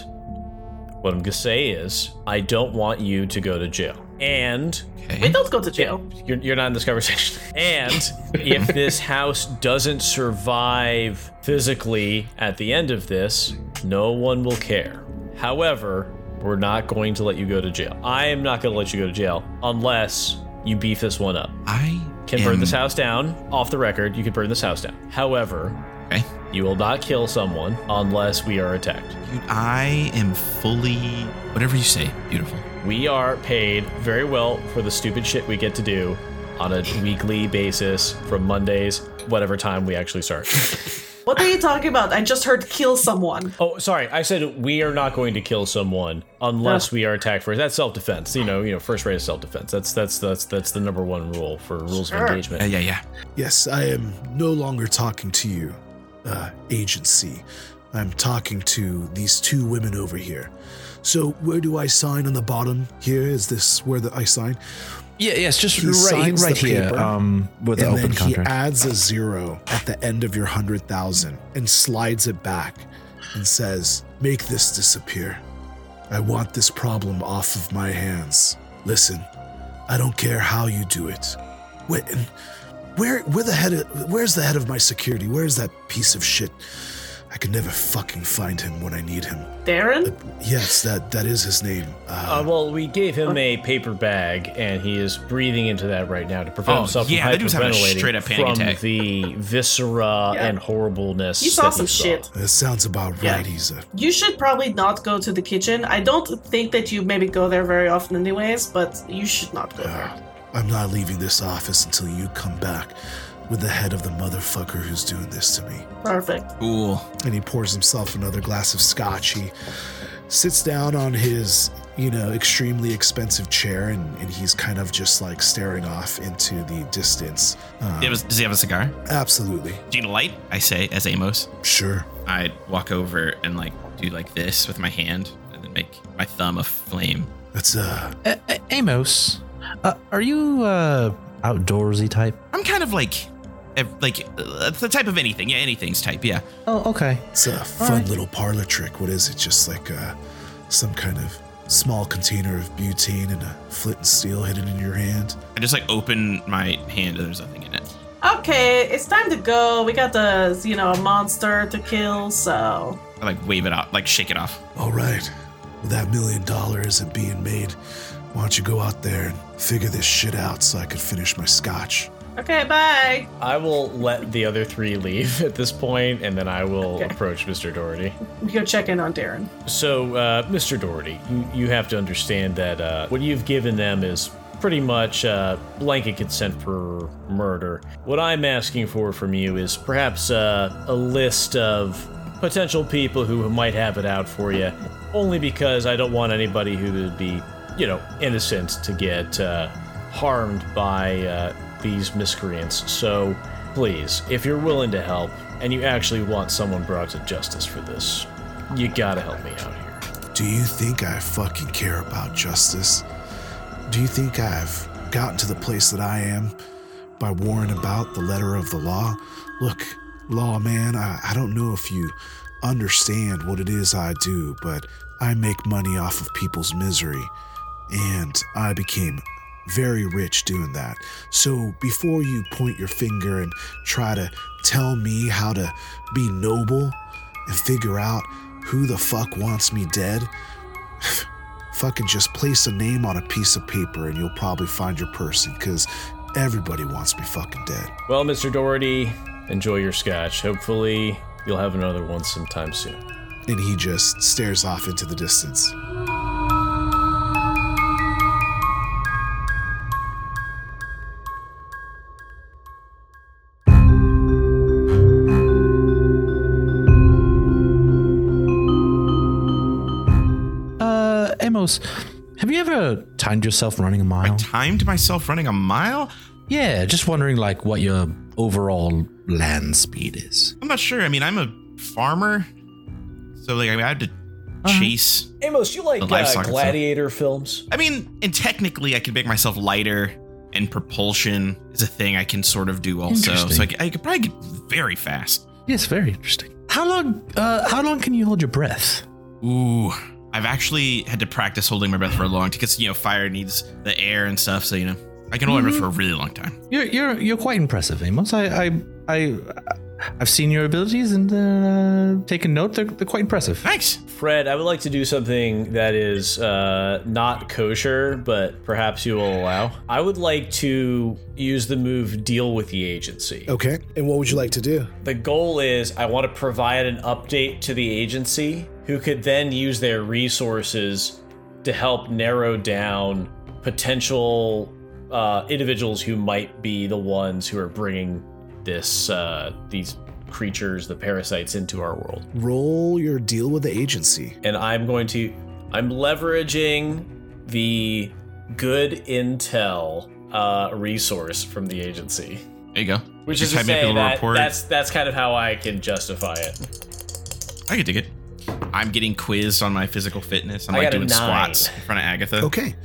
[SPEAKER 5] what I'm gonna say is, I don't want you to go to jail. And
[SPEAKER 3] Okay.
[SPEAKER 2] We don't go to jail.
[SPEAKER 5] you're, you're not in this conversation. [LAUGHS] And if this house doesn't survive physically at the end of this, no one will care. However, we're not going to let you go to jail. I am not going to let you go to jail unless you beef this one up.
[SPEAKER 3] I
[SPEAKER 5] Can
[SPEAKER 3] am,
[SPEAKER 5] burn this house down off the record. You can burn this house down. However,
[SPEAKER 3] Okay.
[SPEAKER 5] You will not kill someone unless we are attacked.
[SPEAKER 3] Dude, I am fully whatever you say. Beautiful.
[SPEAKER 5] We are paid very well for the stupid shit we get to do on a weekly basis from Mondays, whatever time we actually start. [LAUGHS]
[SPEAKER 2] What are you talking about? I just heard kill someone.
[SPEAKER 5] Oh, sorry. I said we are not going to kill someone unless we are attacked first. That's self-defense. You know, you know, first rate of self-defense. That's that's that's that's the number one rule for rules
[SPEAKER 2] Sure.
[SPEAKER 5] of
[SPEAKER 3] Yeah,
[SPEAKER 5] engagement.
[SPEAKER 3] yeah, yeah.
[SPEAKER 1] Yes, I am no longer talking to you, uh, agency. I'm talking to these two women over here. So where do I sign on the bottom here? Is this where the, I sign?
[SPEAKER 4] Yeah, yes, just
[SPEAKER 1] He
[SPEAKER 4] right, right
[SPEAKER 1] the
[SPEAKER 4] here,
[SPEAKER 1] paper,
[SPEAKER 4] um, with the
[SPEAKER 1] and
[SPEAKER 4] open
[SPEAKER 1] then
[SPEAKER 4] contract.
[SPEAKER 1] he adds a zero at the end of your hundred thousand and slides it back and says, "Make this disappear. I want this problem off of my hands. Listen, I don't care how you do it. Wait, and where, where the head? Of, where's the head of my security? Where's that piece of shit? I can never fucking find him when I need him.
[SPEAKER 2] Darren?
[SPEAKER 1] Yes, that that is his name. Uh,
[SPEAKER 5] Uh, well, we gave him a paper bag, and he is breathing into that right now to prevent
[SPEAKER 3] Oh,
[SPEAKER 5] himself
[SPEAKER 3] yeah,
[SPEAKER 5] from
[SPEAKER 3] that dude's having a
[SPEAKER 5] hyperventilating
[SPEAKER 3] straight-up panic
[SPEAKER 5] from
[SPEAKER 3] attack.
[SPEAKER 5] the viscera
[SPEAKER 2] Yeah.
[SPEAKER 5] and horribleness.
[SPEAKER 2] You saw
[SPEAKER 5] that
[SPEAKER 2] some
[SPEAKER 5] he
[SPEAKER 2] shit.
[SPEAKER 1] that sounds about
[SPEAKER 2] Yeah.
[SPEAKER 1] right. He's
[SPEAKER 2] You should probably not go to the kitchen. I don't think that you maybe go there very often, anyways, but you should not go there.
[SPEAKER 1] I'm not leaving this office until you come back with the head of the motherfucker who's doing this to me.
[SPEAKER 2] Perfect.
[SPEAKER 3] Cool.
[SPEAKER 1] And he pours himself another glass of scotch. He sits down on his, you know, extremely expensive chair and, and he's kind of just like staring off into the distance. Uh,
[SPEAKER 3] Does he have a- does he have a cigar?
[SPEAKER 1] absolutely.
[SPEAKER 3] Do you need a light? I say as Amos.
[SPEAKER 1] Sure.
[SPEAKER 3] I walk over and like do like this with my hand and then make my thumb a flame.
[SPEAKER 1] That's, uh,
[SPEAKER 4] A- A- Amos, uh, are you uh outdoorsy type?
[SPEAKER 3] I'm kind of like, ev- like uh, the type of anything. Yeah, anything's type. Yeah.
[SPEAKER 4] Oh, okay.
[SPEAKER 1] it's a fun little parlor trick. What is it? Just like, uh, some kind of small container of butane and a flint and steel hidden in your hand.
[SPEAKER 3] I just like open my hand and there's nothing in it.
[SPEAKER 2] Okay, it's time to go. We got the, you know, a monster to kill, so.
[SPEAKER 3] I like wave it out, like shake it off.
[SPEAKER 1] All right. With that million dollars isn't being made, why don't you go out there and figure this shit out so I could finish my scotch?
[SPEAKER 2] Okay, bye.
[SPEAKER 5] I will let the other three leave at this point, and then I will
[SPEAKER 2] Okay.
[SPEAKER 5] approach Mr. Doherty.
[SPEAKER 2] We go check in on Darren.
[SPEAKER 5] So, uh, Mr. Doherty, you, you have to understand that uh, what you've given them is pretty much uh, blanket consent for murder. What I'm asking for from you is perhaps uh, a list of potential people who might have it out for you, only because I don't want anybody who would be, you know, innocent to get uh, harmed by uh, these miscreants. So, please, if you're willing to help and you actually want someone brought to justice for this, you gotta help me out here.
[SPEAKER 1] Do you think I fucking care about justice? Do you think I've gotten to the place that I am by worrying about the letter of the law? Look, lawman, I, I don't know if you understand what it is I do, but I make money off of people's misery. And I became very rich doing that. So before you point your finger and try to tell me how to be noble and figure out who the fuck wants me dead, [SIGHS] fucking just place a name on a piece of paper and you'll probably find your person because everybody wants me fucking dead.
[SPEAKER 5] Well, Mr. Doherty, enjoy your scotch. Hopefully, you'll have another one sometime soon.
[SPEAKER 1] And he just stares off into the distance.
[SPEAKER 4] Have you ever timed yourself running a mile?
[SPEAKER 3] I Timed myself running a mile?
[SPEAKER 4] yeah, just wondering like what your overall land speed is.
[SPEAKER 3] I'm not sure. I mean, I'm a farmer, so like I had to
[SPEAKER 4] Uh-huh.
[SPEAKER 3] chase.
[SPEAKER 5] Amos, you like
[SPEAKER 3] The
[SPEAKER 5] uh,
[SPEAKER 3] and stuff.
[SPEAKER 5] gladiator films?
[SPEAKER 3] I mean, and technically, I can make myself lighter, and propulsion is a thing I can sort of do also.
[SPEAKER 4] Interesting.
[SPEAKER 3] So I could probably get very fast.
[SPEAKER 4] Yes, very interesting. How long? Uh, how long can you hold your breath?
[SPEAKER 3] Ooh, I've actually had to practice holding my breath for a long time because you know fire needs the air and stuff. So you know, I can hold my breath mm-hmm. for a really long time.
[SPEAKER 4] You're you're you're quite impressive, Amos. I I I I've seen your abilities and uh, taken note. They're, they're quite impressive.
[SPEAKER 3] Thanks.
[SPEAKER 5] Fred, I would like to do something that is uh, not kosher, but perhaps you will allow. I would like to use the move Deal with the Agency.
[SPEAKER 1] Okay. And what would you like to do?
[SPEAKER 5] The goal is I want to provide an update to the agency who could then use their resources to help narrow down potential uh, individuals who might be the ones who are bringing this uh, these creatures, the parasites, into our world.
[SPEAKER 1] Roll your deal with the agency.
[SPEAKER 5] And I'm going to I'm leveraging the good intel uh, resource from the agency,
[SPEAKER 3] There you go.
[SPEAKER 5] which
[SPEAKER 3] Just
[SPEAKER 5] is to
[SPEAKER 3] type a
[SPEAKER 5] say
[SPEAKER 3] little
[SPEAKER 5] that
[SPEAKER 3] report.
[SPEAKER 5] that's that's kind of how I can justify it.
[SPEAKER 3] I could dig it. I'm getting quizzed on my physical fitness. I'm
[SPEAKER 5] I
[SPEAKER 3] like doing
[SPEAKER 5] nine.
[SPEAKER 3] squats in front of Agatha.
[SPEAKER 1] Okay.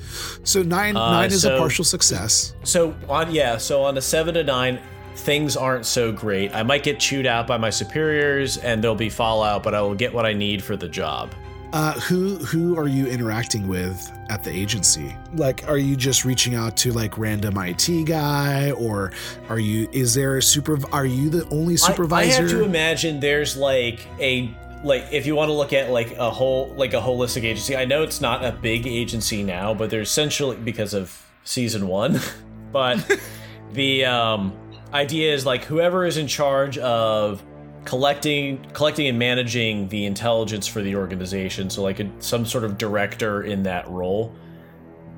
[SPEAKER 1] So nine
[SPEAKER 5] Uh,
[SPEAKER 1] nine is a partial success.
[SPEAKER 5] So on yeah, so on a seven to nine, things aren't so great. I might get chewed out by my superiors, and there'll be fallout, but I will get what I need for the job.
[SPEAKER 1] Uh, who who are you interacting with at the agency? Like, are you just reaching out to like random IT guy, or are you? Is there a super? Are you the only
[SPEAKER 5] I-
[SPEAKER 1] supervisor?
[SPEAKER 5] I, have to imagine there's like a like if you want to look at like a whole like a holistic agency. I know it's not a big agency now, but there's essentially because of season one. [LAUGHS] but [LAUGHS] the um, idea is like whoever is in charge of collecting collecting and managing the intelligence for the organization so like a, some sort of director in that role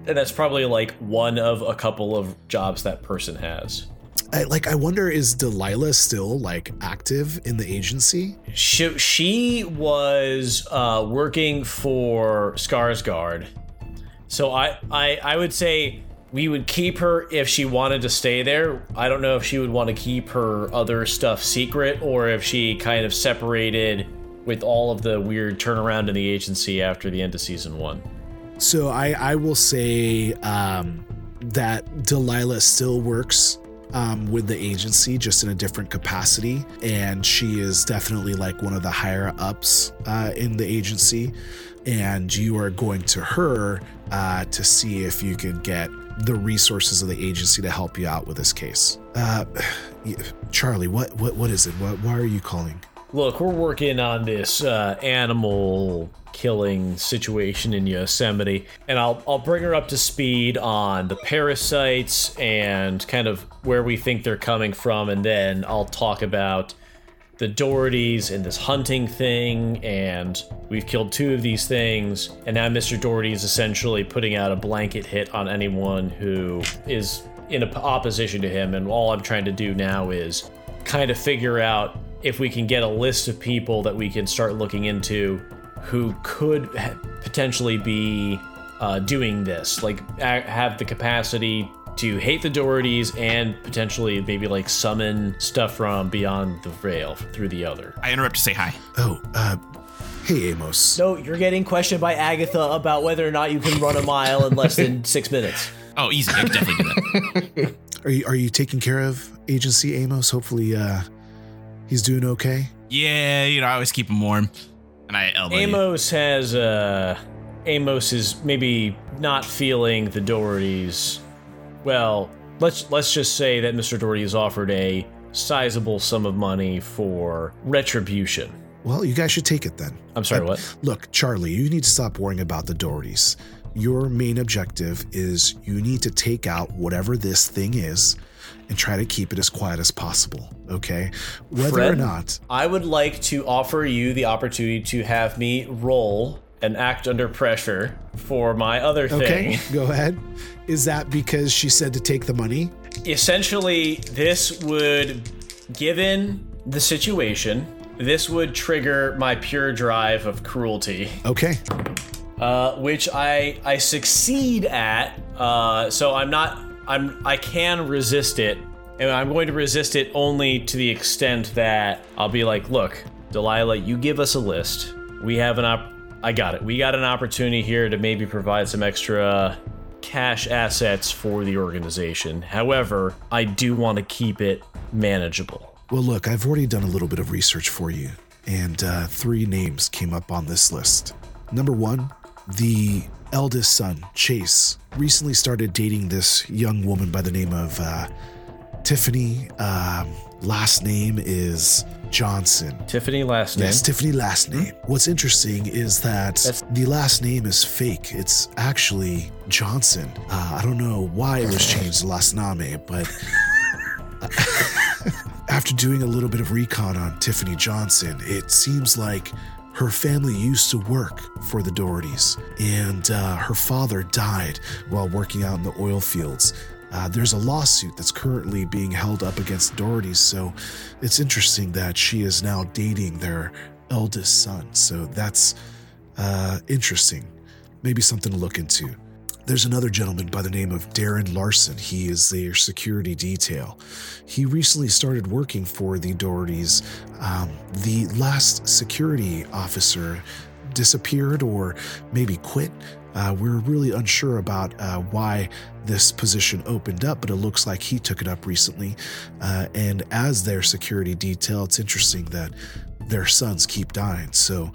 [SPEAKER 5] and that's probably like one of a couple of jobs that person has
[SPEAKER 1] I, like, I wonder, is Delilah still like active in the agency?
[SPEAKER 5] She, she was uh, working for Skarsgård, so I, I I would say we would keep her if she wanted to stay there. I don't know if she would want to keep her other stuff secret or if she kind of separated with all of the weird turnaround in the agency after the end of season one.
[SPEAKER 1] So I I will say um, that Delilah still works um, with the agency, just in a different capacity, and she is definitely like one of the higher ups uh, in the agency. And you are going to her uh, to see if you could get the resources of the agency to help you out with this case. Uh, [SIGHS] Charlie, what what what is it? What, why are you calling?
[SPEAKER 5] Look, we're working on this uh, animal killing situation in Yosemite, and I'll I'll bring her up to speed on the parasites and kind of where we think they're coming from, and then I'll talk about the Dohertys and this hunting thing, and we've killed two of these things, and now Mr. Doherty is essentially putting out a blanket hit on anyone who is in op- opposition to him, and all I'm trying to do now is kind of figure out if we can get a list of people that we can start looking into who could potentially be uh, doing this, like have the capacity to hate the Dohertys and potentially maybe like summon stuff from beyond the veil through the other.
[SPEAKER 3] I interrupt to say hi.
[SPEAKER 1] Oh, uh, hey Amos.
[SPEAKER 5] No, you're getting questioned by Agatha about whether or not you can run a mile in less than six minutes.
[SPEAKER 3] Oh, easy. I can definitely do that. [LAUGHS]
[SPEAKER 1] Are you are you taking care of Agency Amos? Hopefully, uh, he's doing okay.
[SPEAKER 3] Yeah, you know, I always keep him warm. And I elbow you.
[SPEAKER 5] Amos has uh Amos is maybe not feeling the Dohertys. Well, let's let's just say that Mr. Doherty has offered a sizable sum of money for retribution.
[SPEAKER 1] Well, you guys should take it then.
[SPEAKER 5] I'm sorry,
[SPEAKER 1] Uh,
[SPEAKER 5] what?
[SPEAKER 1] Look, Charlie, you need to stop worrying about the Dohertys. Your main objective is you need to take out whatever this thing is and try to keep it as quiet as possible, okay? Whether or not.
[SPEAKER 5] I would like to offer you the opportunity to have me roll and act under pressure for my other thing.
[SPEAKER 1] Okay, go ahead. Is that because she said to take the money?
[SPEAKER 5] essentially this would given the situation this would trigger my pure drive of cruelty
[SPEAKER 1] Okay.
[SPEAKER 5] uh, which i i succeed at uh, so i'm not i'm i can resist it and i'm going to resist it only to the extent that i'll be like look delilah you give us a list we have an op i got it we got an opportunity here to maybe provide some extra cash assets for the organization. However, I do want to keep it manageable.
[SPEAKER 1] Well, look, I've already done a little bit of research for you, and uh, three names came up on this list. Number one, the eldest son, Chase, recently started dating this young woman by the name of uh, Tiffany, um, last name is Johnson.
[SPEAKER 5] Tiffany last name.
[SPEAKER 1] Yes, Tiffany last name. What's interesting is that
[SPEAKER 5] That's-
[SPEAKER 1] the last name is fake. It's actually Johnson. Uh, I don't know why it was changed to last name, but [LAUGHS] after doing a little bit of recon on Tiffany Johnson, it seems like her family used to work for the Dohertys, and uh, her father died while working out in the oil fields. Uh, there's a lawsuit that's currently being held up against Doherty's, so it's interesting that she is now dating their eldest son. So that's uh, interesting. Maybe something to look into. There's another gentleman by the name of Darren Larson. He is their security detail. He recently started working for the Dohertys. Um, the last security officer disappeared or maybe quit. Uh, we're really unsure about uh, why this position opened up, but it looks like he took it up recently. Uh, and as their security detail, it's interesting that their sons keep dying. So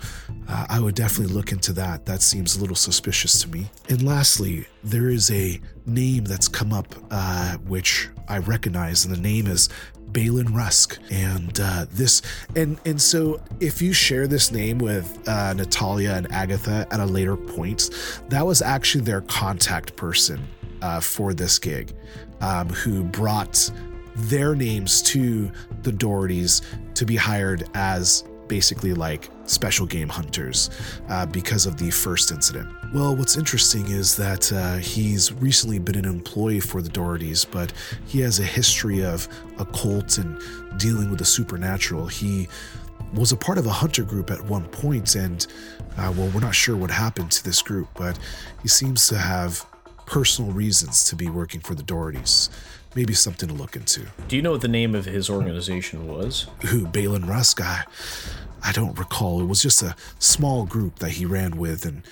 [SPEAKER 1] uh, I would definitely look into that. That seems a little suspicious to me. And lastly, there is a name that's come up uh, which I recognize, and the name is Balin Rusk. And uh, this, and and so if you share this name with uh, Natalia and Agatha at a later point, that was actually their contact person uh, for this gig, um, who brought their names to the Dohertys to be hired as basically like special game hunters uh, because of the first incident. Well, what's interesting is that uh, he's recently been an employee for the Dohertys, but he has a history of occult and dealing with the supernatural. He was a part of a hunter group at one point, and uh, well, we're not sure what happened to this group, but he seems to have personal reasons to be working for the Dohertys. Maybe something to look into.
[SPEAKER 5] Do you know what the name of his organization was?
[SPEAKER 1] Who, Balin Rusk? I, don't recall. It was just a small group that he ran with, and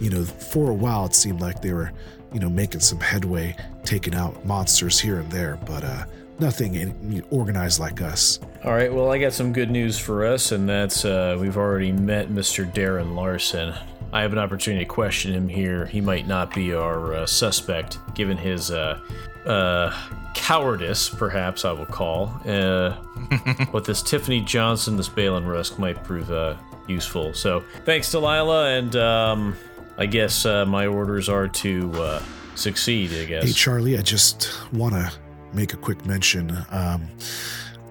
[SPEAKER 1] you know, for a while it seemed like they were, you know, making some headway, taking out monsters here and there, but uh, nothing in, organized like us.
[SPEAKER 5] All right, well, I got some good news for us, and that's uh, we've already met Mr. Darren Larson. I have an opportunity to question him here. He might not be our uh, suspect, given his uh, uh, cowardice, perhaps I will call. Uh, [LAUGHS] but this Tiffany Johnson, this Balin Rusk might prove uh, useful. So thanks, Delilah, and um, I guess uh, my orders are to uh, succeed, I guess.
[SPEAKER 1] Hey, Charlie, I just want to make a quick mention. Um,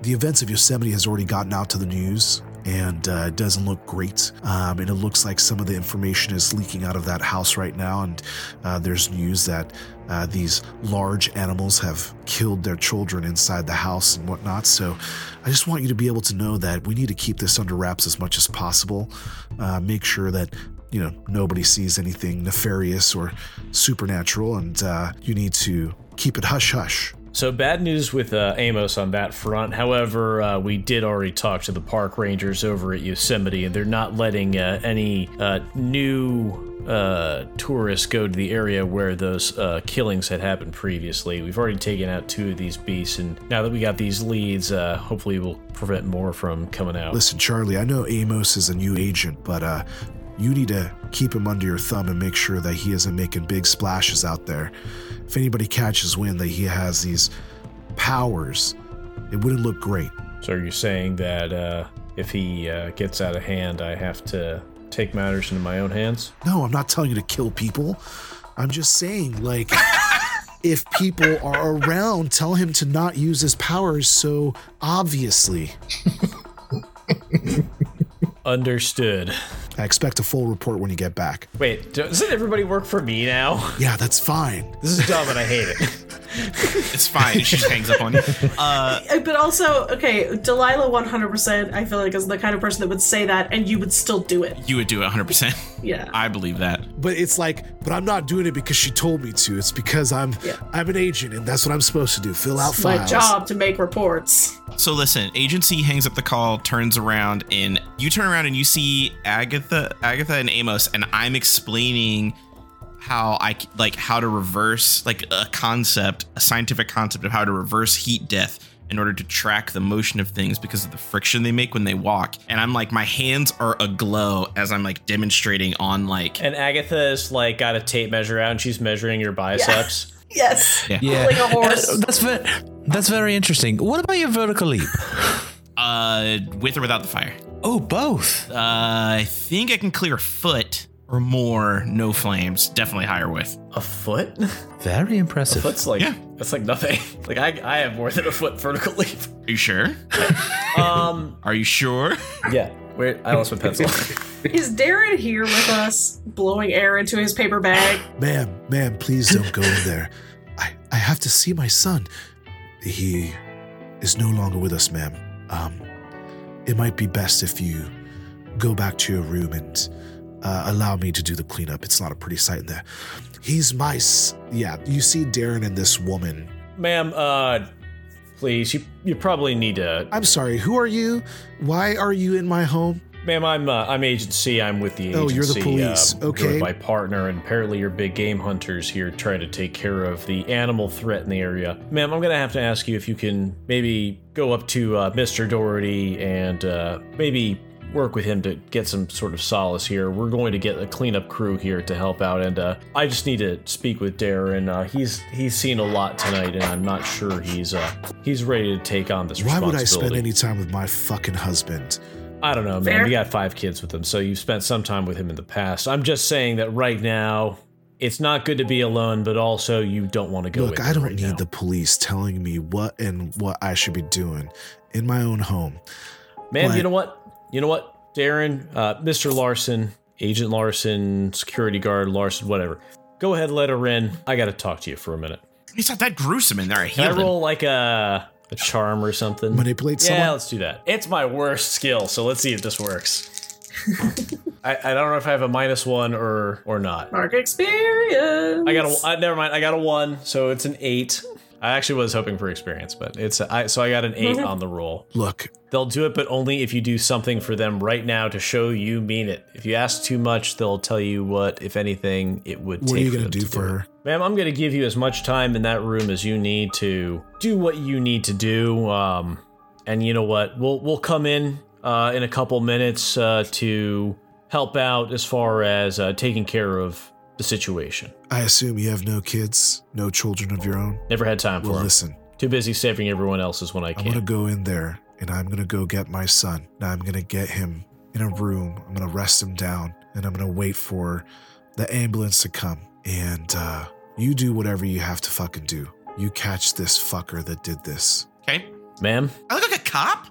[SPEAKER 1] the events of Yosemite has already gotten out to the news, and uh, it doesn't look great. Um, and it looks like some of the information is leaking out of that house right now. And uh, there's news that uh, these large animals have killed their children inside the house and whatnot. So I just want you to be able to know that we need to keep this under wraps as much as possible. Uh, make sure that you know nobody sees anything nefarious or supernatural, and uh, you need to keep it hush hush.
[SPEAKER 5] So bad news with uh, Amos on that front. However, uh, we did already talk to the park rangers over at Yosemite, and they're not letting uh, any uh, new uh, tourists go to the area where those uh, killings had happened previously. We've already taken out two of these beasts, and now that we got these leads, hopefully we'll prevent more from coming out.
[SPEAKER 1] Listen, Charlie, I know Amos is a new agent, but you need to keep him under your thumb and make sure that he isn't making big splashes out there. If anybody catches wind that he has these powers, it wouldn't look great.
[SPEAKER 5] So are you saying that uh, if he uh, gets out of hand, I have to take matters into my own hands?
[SPEAKER 1] No, I'm not telling you to kill people. I'm just saying, like, [LAUGHS] if people are around, tell him to not use his powers so obviously. [LAUGHS]
[SPEAKER 5] Understood.
[SPEAKER 1] I expect a full report when you get back.
[SPEAKER 5] Wait, doesn't everybody work for me now?
[SPEAKER 1] Yeah, that's fine.
[SPEAKER 5] This is dumb and I hate it. [LAUGHS] [LAUGHS]
[SPEAKER 3] It's fine. she just hangs up on you. [LAUGHS] Uh,
[SPEAKER 2] But also, okay, Delilah 100%, I feel like is the kind of person that would say that and you would still do it.
[SPEAKER 3] you would do it 100%.
[SPEAKER 2] Yeah.
[SPEAKER 3] I believe that.
[SPEAKER 1] But it's like, but I'm not doing it because she told me to. It's because I'm
[SPEAKER 2] Yeah.
[SPEAKER 1] I'm an agent and that's what I'm supposed to do. Fill out
[SPEAKER 2] It's my
[SPEAKER 1] files.
[SPEAKER 2] job to make reports.
[SPEAKER 3] So listen, agency hangs up the call, turns around, and you turn around and you see Agatha, Agatha and Amos, and I'm explaining how I c- like how to reverse like a concept, a scientific concept of how to reverse heat death in order to track the motion of things because of the friction they make when they walk. And I'm like, my hands are aglow as I'm like demonstrating on like
[SPEAKER 5] And Agatha's like got a tape measure out and she's measuring your biceps. [LAUGHS]
[SPEAKER 2] Yes.
[SPEAKER 4] Yeah,
[SPEAKER 2] Like a horse.
[SPEAKER 4] Uh, that's very that's very interesting. What about your vertical leap? [LAUGHS]
[SPEAKER 3] Uh, with or without the fire?
[SPEAKER 4] Oh, both.
[SPEAKER 3] Uh, I think I can clear a foot or more. No flames. Definitely higher with.
[SPEAKER 5] A foot?
[SPEAKER 4] Very impressive.
[SPEAKER 5] Foot's like
[SPEAKER 3] Yeah.
[SPEAKER 5] that's like nothing. [LAUGHS] Like I, I have more than a foot vertical leap.
[SPEAKER 3] Are you sure? [LAUGHS]
[SPEAKER 5] Um,
[SPEAKER 3] Are you sure? [LAUGHS]
[SPEAKER 5] yeah. Wait, I lost my pencil.
[SPEAKER 2] Is Darren here with us, blowing air into his paper bag?
[SPEAKER 1] Ma'am, ma'am, please don't go in there. I, I have to see my son. He is no longer with us, ma'am. Um, it might be best if you go back to your room and uh, allow me to do the cleanup. It's not a pretty sight in there. He's my. S- yeah, you see Darren and this woman.
[SPEAKER 5] Ma'am, uh, please, you you probably need to.
[SPEAKER 1] I'm sorry, who are you? Why are you in my home?
[SPEAKER 5] Ma'am, I'm uh, I'm Agent C. I'm with the
[SPEAKER 1] Oh,
[SPEAKER 5] agency.
[SPEAKER 1] you're the police.
[SPEAKER 5] uh, you're
[SPEAKER 1] Okay.
[SPEAKER 5] my partner, and apparently you're big game hunters here trying to take care of the animal threat in the area. Ma'am, I'm gonna have to ask you if you can maybe go up to uh, Mr. Doherty and uh, maybe work with him to get some sort of solace here. We're going to get a cleanup crew here to help out, and uh, I just need to speak with Darren. Uh, he's he's seen a lot tonight, and I'm not sure he's uh, he's ready to take on this
[SPEAKER 1] Why would I
[SPEAKER 5] responsibility.
[SPEAKER 1] spend any time with my fucking husband?
[SPEAKER 5] I don't know, man.
[SPEAKER 2] Fair.
[SPEAKER 5] We got five kids with him, so you've spent some time with him in the past. I'm just saying that right now, it's not good to be alone, but also you don't want to go.
[SPEAKER 1] Look,
[SPEAKER 5] in
[SPEAKER 1] I don't
[SPEAKER 5] right
[SPEAKER 1] need
[SPEAKER 5] now.
[SPEAKER 1] the police telling me what and what I should be doing in my own home.
[SPEAKER 5] man.
[SPEAKER 1] What?
[SPEAKER 5] You know what? You know what, Darren, uh, Mr. Larson, Agent Larson, security guard Larson, whatever. Go ahead, let her in. I got to talk to you for a minute.
[SPEAKER 3] He's not that gruesome in there. I
[SPEAKER 5] Can I roll like a a charm or something?
[SPEAKER 1] Manipulate
[SPEAKER 5] something?
[SPEAKER 1] Yeah,
[SPEAKER 5] let's do that. It's my worst skill, so let's see if this works. [LAUGHS] I, I don't know if I have a minus one or or not.
[SPEAKER 2] Mark experience.
[SPEAKER 5] I got a. Uh, never mind. I got a one, so it's an eight. I actually was hoping for experience, but it's a, I, so I got an 8 [LAUGHS] on the roll.
[SPEAKER 1] Look,
[SPEAKER 5] They'll do it, but only if you do something for them right now to show you mean it. If you ask too much, they'll tell you what, if anything, it would.
[SPEAKER 1] what are
[SPEAKER 5] take
[SPEAKER 1] you going to do for
[SPEAKER 5] it.
[SPEAKER 1] her?
[SPEAKER 5] Ma'am, I'm going to give you as much time in that room as you need to do what you need to do. Um, and you know what? We'll we'll come in uh, in a couple minutes uh, to help out as far as uh, taking care of the situation.
[SPEAKER 1] I assume you have no kids, no children of your own.
[SPEAKER 5] Never had time for
[SPEAKER 1] Well,
[SPEAKER 5] 'em.
[SPEAKER 1] listen,
[SPEAKER 5] Too busy saving everyone else's when I can.
[SPEAKER 1] I'm going to go in there and I'm going to go get my son. Now I'm going to get him in a room. I'm going to rest him down and I'm going to wait for the ambulance to come. And uh, you do whatever you have to fucking do. You catch this fucker that did this.
[SPEAKER 3] Okay.
[SPEAKER 5] Ma'am,
[SPEAKER 3] I look like a cop.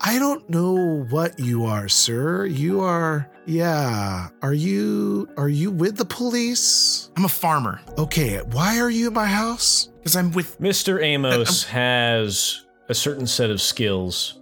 [SPEAKER 1] I don't know what you are, sir. You are yeah. Are you are you with the police?
[SPEAKER 3] I'm a farmer
[SPEAKER 1] Okay, why are you in my house?
[SPEAKER 3] because I'm with.
[SPEAKER 5] Mr. Amos [LAUGHS] has a certain set of skills,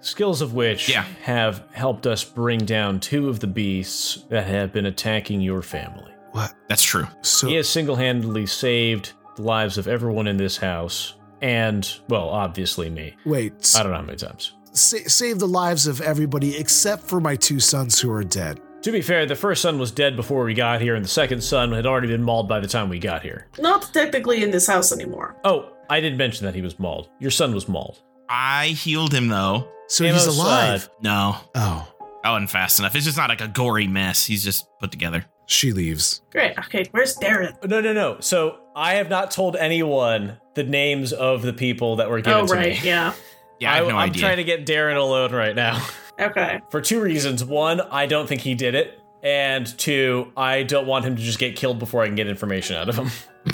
[SPEAKER 5] skills of which
[SPEAKER 3] Yeah.
[SPEAKER 5] have helped us bring down two of the beasts that have been attacking your family.
[SPEAKER 1] What?
[SPEAKER 3] That's true.
[SPEAKER 1] So
[SPEAKER 5] He has single handedly saved the lives of everyone in this house, and, well, obviously me.
[SPEAKER 1] wait,
[SPEAKER 5] I don't know how many times.
[SPEAKER 1] sa- save the lives of everybody except for my two sons who are dead.
[SPEAKER 5] To be fair, the first son was dead before we got here, and the second son had already been mauled by the time we got here.
[SPEAKER 2] Not technically in this house anymore.
[SPEAKER 5] Oh, I didn't mention that he was mauled. Your son was mauled.
[SPEAKER 3] I healed him though.
[SPEAKER 1] So
[SPEAKER 5] Amos,
[SPEAKER 1] he's
[SPEAKER 5] uh,
[SPEAKER 1] alive.
[SPEAKER 3] No,
[SPEAKER 1] oh,
[SPEAKER 3] I wasn't fast enough. It's just not like a gory mess. He's just put together.
[SPEAKER 1] she leaves.
[SPEAKER 2] Great. Okay, where's Darren?
[SPEAKER 5] No, no, no. So I have not told anyone the names of the people that were given
[SPEAKER 2] Oh,
[SPEAKER 5] to
[SPEAKER 2] right.
[SPEAKER 5] me.
[SPEAKER 2] Yeah. [LAUGHS]
[SPEAKER 3] Yeah, I have no
[SPEAKER 5] am
[SPEAKER 3] idea.
[SPEAKER 5] trying to get Darren alone right now [LAUGHS]
[SPEAKER 2] Okay.
[SPEAKER 5] for two reasons. One, I don't think he did it, and two, I don't want him to just get killed before I can get information out of him. [LAUGHS]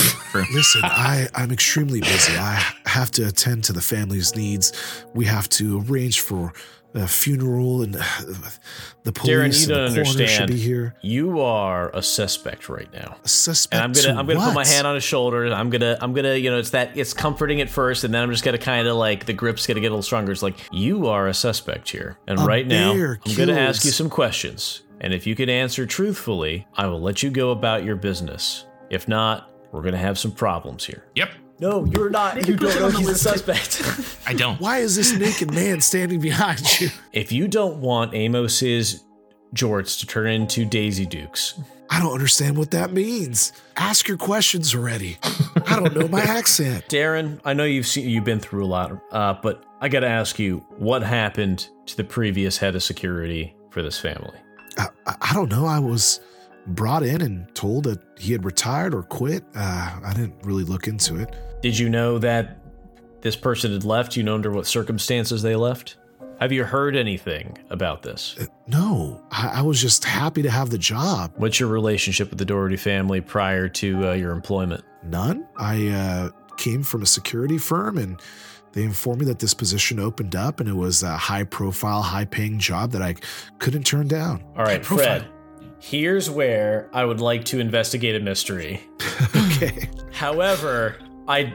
[SPEAKER 1] Listen, I I'm extremely busy. I have to attend to the family's needs. We have to arrange for a funeral, and uh, the police
[SPEAKER 5] you
[SPEAKER 1] and
[SPEAKER 5] don't
[SPEAKER 1] the coroner should be here.
[SPEAKER 5] You are a suspect right now.
[SPEAKER 1] A suspect.
[SPEAKER 5] And I'm gonna
[SPEAKER 1] to
[SPEAKER 5] I'm gonna put my hand on his shoulder. I'm gonna I'm gonna you know it's that it's comforting at first, and then I'm just gonna kind of like the grip's gonna get a little stronger. It's like you are a suspect here, and
[SPEAKER 1] A
[SPEAKER 5] right now
[SPEAKER 1] bear
[SPEAKER 5] I'm gonna ask you some questions, and if you can answer truthfully, I will let you go about your business. If not, we're gonna have some problems here.
[SPEAKER 3] Yep,
[SPEAKER 5] No, you're not. You
[SPEAKER 2] put
[SPEAKER 5] don't
[SPEAKER 2] it
[SPEAKER 5] know he's a suspect. [LAUGHS]
[SPEAKER 3] I don't.
[SPEAKER 1] Why is this naked man standing behind you? [LAUGHS]
[SPEAKER 5] if you don't want Amos's jorts to turn into Daisy Dukes,
[SPEAKER 1] I don't understand what that means. Ask your questions already. I don't know my [LAUGHS] accent.
[SPEAKER 5] Darren, I know you've seen you've been through a lot, uh, but I got to ask you, what happened to the previous head of security for this family?
[SPEAKER 1] I, I I don't know. I was brought in and told that he had retired or quit. Uh, I didn't really look into it.
[SPEAKER 5] Did you know that this person had left? You know under what circumstances they left? Have you heard anything about this?
[SPEAKER 1] Uh, no, I, I was just happy to have the job.
[SPEAKER 5] What's your relationship with the Doherty family prior to uh, your employment?
[SPEAKER 1] None. I uh, came from a security firm and they informed me that this position opened up and it was a high profile, high paying job that I couldn't turn down.
[SPEAKER 5] All right. Fred. Here's where I would like to investigate a mystery. [LAUGHS]
[SPEAKER 1] okay.
[SPEAKER 5] However, I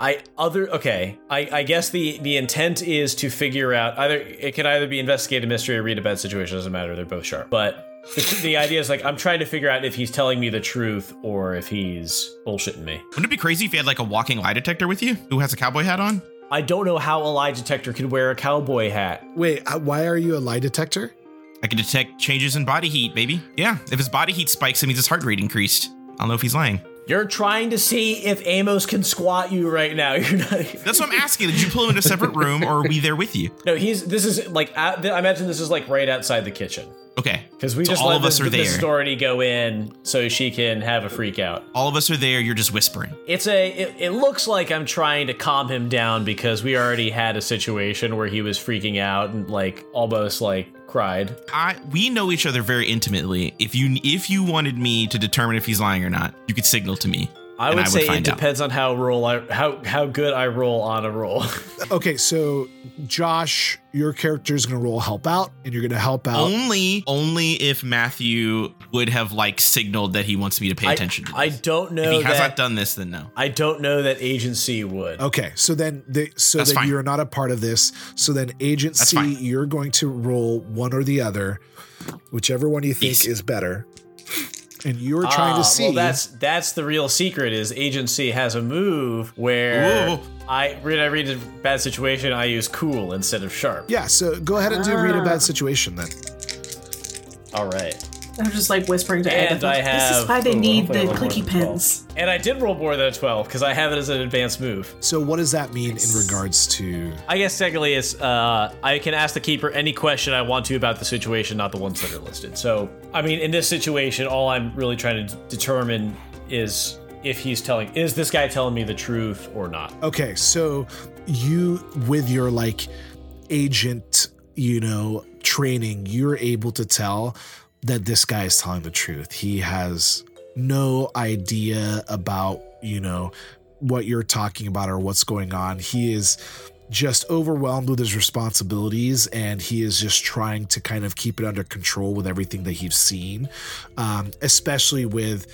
[SPEAKER 5] I other okay. I, I guess the the intent is to figure out either it can either be investigate a mystery or read a bad situation. Doesn't matter. They're both sharp. But the, the idea is like I'm trying to figure out if he's telling me the truth or if he's bullshitting me.
[SPEAKER 3] Wouldn't it be crazy if you had like a walking lie detector with you who has a cowboy hat on?
[SPEAKER 5] I don't know how a lie detector could wear a cowboy hat.
[SPEAKER 1] Wait, uh, why are you a lie detector?
[SPEAKER 3] I can detect changes in body heat, baby. Yeah, if his body heat spikes, it means his heart rate increased. I'll know if he's lying.
[SPEAKER 5] You're trying to see if Amos can squat you right now. [LAUGHS] You're not.
[SPEAKER 3] That's what I'm asking. Did you pull him in a separate room, or are we there with you?
[SPEAKER 5] No, he's. This is like. At, I imagine this is like right outside the kitchen
[SPEAKER 3] Okay,
[SPEAKER 5] because we
[SPEAKER 3] So
[SPEAKER 5] just
[SPEAKER 3] all
[SPEAKER 5] let
[SPEAKER 3] of us
[SPEAKER 5] the,
[SPEAKER 3] are there.
[SPEAKER 5] Doherty go in so she can have a freak out.
[SPEAKER 3] all of us are there. You're just whispering.
[SPEAKER 5] It's a. It, it looks like I'm trying to calm him down because we already had a situation where he was freaking out and like almost like cried.
[SPEAKER 3] I we know each other very intimately. If you if you wanted me to determine if he's lying or not, you could signal to me.
[SPEAKER 5] I
[SPEAKER 3] and
[SPEAKER 5] would say it
[SPEAKER 3] find out.
[SPEAKER 5] depends on how roll I how how good I roll on a roll. [LAUGHS]
[SPEAKER 1] Okay, so Josh, your character is going to roll help out, and you're going to help out.
[SPEAKER 3] Only only if Matthew would have like signaled that he wants me to pay
[SPEAKER 5] I,
[SPEAKER 3] attention to.
[SPEAKER 5] I don't know
[SPEAKER 3] if he has
[SPEAKER 5] that
[SPEAKER 3] not done this, then no.
[SPEAKER 5] I don't know that agency would.
[SPEAKER 1] Okay, so then the so
[SPEAKER 3] That's
[SPEAKER 1] then
[SPEAKER 3] fine.
[SPEAKER 1] you're not a part of this. So then agency, you're going to roll one or the other, whichever one you think
[SPEAKER 3] Yes.
[SPEAKER 1] is better. And you're trying
[SPEAKER 5] Ah,
[SPEAKER 1] to see.
[SPEAKER 5] Well, that's that's the real secret. Is agency has a move where
[SPEAKER 3] Whoa.
[SPEAKER 5] I when I read a bad situation, I use cool instead of sharp.
[SPEAKER 1] yeah, so go ahead and do read a
[SPEAKER 2] Ah.
[SPEAKER 1] bad situation then.
[SPEAKER 5] All right.
[SPEAKER 2] I'm just like whispering to
[SPEAKER 5] And
[SPEAKER 2] Agatha.
[SPEAKER 5] I
[SPEAKER 2] this is why they
[SPEAKER 5] oh,
[SPEAKER 2] need the clicky
[SPEAKER 5] than 12.
[SPEAKER 2] pens.
[SPEAKER 5] And I did roll more than a twelve because I have it as an advanced move.
[SPEAKER 1] So what does that mean in regards to
[SPEAKER 5] I guess technically it's uh, I can ask the keeper any question I want to about the situation, not the ones that are listed. So I mean, in this situation, all I'm really trying to d- determine is if he's telling is this guy telling me the truth or not.
[SPEAKER 1] Okay, so you with your like agent, you know, training, you're able to tell that this guy is telling the truth. He has no idea about, you know, what you're talking about or what's going on. He is just overwhelmed with his responsibilities and he is just trying to kind of keep it under control with everything that he's seen, um, especially with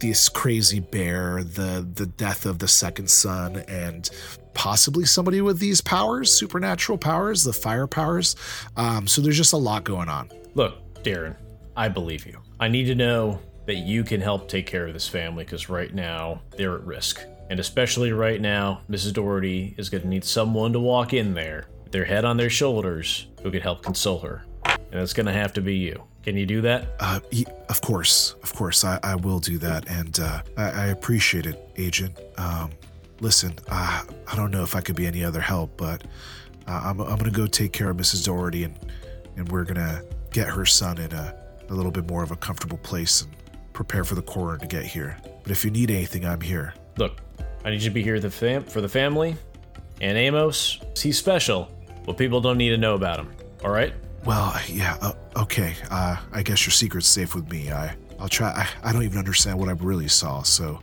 [SPEAKER 1] this crazy bear, the the death of the second son, and possibly somebody with these powers, supernatural powers, the fire powers. Um, so there's just a lot going on.
[SPEAKER 5] Look, Darren, I believe you. I need to know that you can help take care of this family because right now they're at risk. And especially right now, Mrs. Doherty is going to need someone to walk in there with their head on their shoulders who can help console her. And it's going to have to be you. Can you do that?
[SPEAKER 1] Uh, y- of course, of course, I, I will do that, and uh, I, I appreciate it, Agent. Um, listen, uh, I don't know if I could be any other help, but I'm, I'm gonna go take care of Mrs. Doherty, and and we're gonna get her son in a, a little bit more of a comfortable place and prepare for the coroner to get here. But if you need anything, I'm here.
[SPEAKER 5] Look, I need you to be here the fam- for the family. And Amos, he's special, but people don't need to know about him. All right?
[SPEAKER 1] Well, yeah, uh, okay. Uh, I guess your secret's safe with me. I, I'll try. I, I don't even understand what I really saw, so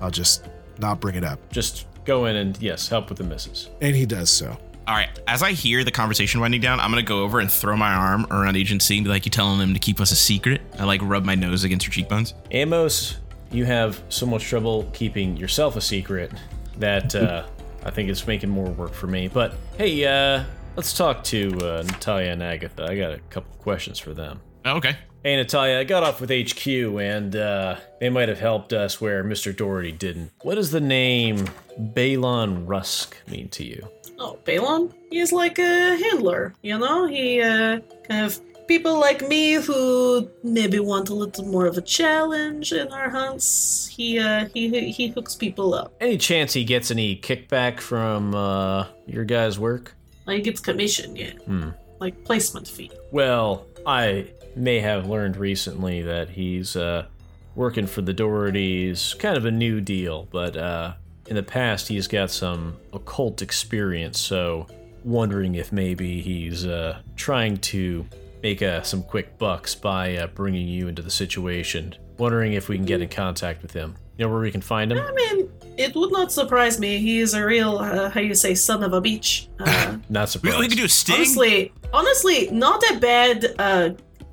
[SPEAKER 1] I'll just not bring it up.
[SPEAKER 5] Just go in and, yes, help with the misses.
[SPEAKER 1] And he does so.
[SPEAKER 3] All right. As I hear the conversation winding down, I'm gonna go over and throw my arm around Agent C and be like, "You telling them to keep us a secret?" I like rub my nose against her cheekbones.
[SPEAKER 5] Amos, you have so much trouble keeping yourself a secret that uh, I think it's making more work for me. But hey, uh, let's talk to uh, Natalia and Agatha. I got a couple questions for them.
[SPEAKER 3] Oh, okay.
[SPEAKER 5] Hey, Natalia, I got off with HQ, and uh, they might have helped us where Mr. Doherty didn't. What does the name Balon Rusk mean to you?
[SPEAKER 2] Oh, Balon? He's like a handler, you know? He, uh, kind of people like me who maybe want a little more of a challenge in our hunts. He, uh, he, he hooks people up.
[SPEAKER 5] Any chance he gets any kickback from uh, your guys' work?
[SPEAKER 2] Like, he gets commission, yeah.
[SPEAKER 5] Hmm.
[SPEAKER 2] Like, placement fee.
[SPEAKER 5] Well, I may have learned recently that he's uh, working for the Dohertys, kind of a new deal, but uh, in the past he's got some occult experience, so wondering if maybe he's uh, trying to make uh, some quick bucks by uh, bringing you into the situation. Wondering if we can get in contact with him. You know where we can find him?
[SPEAKER 2] I mean, it would not surprise me. He is a real, uh, how you say, son of a beach. Uh, [LAUGHS]
[SPEAKER 5] Not surprised.
[SPEAKER 3] we could do a sting.
[SPEAKER 2] honestly, honestly, not a bad uh,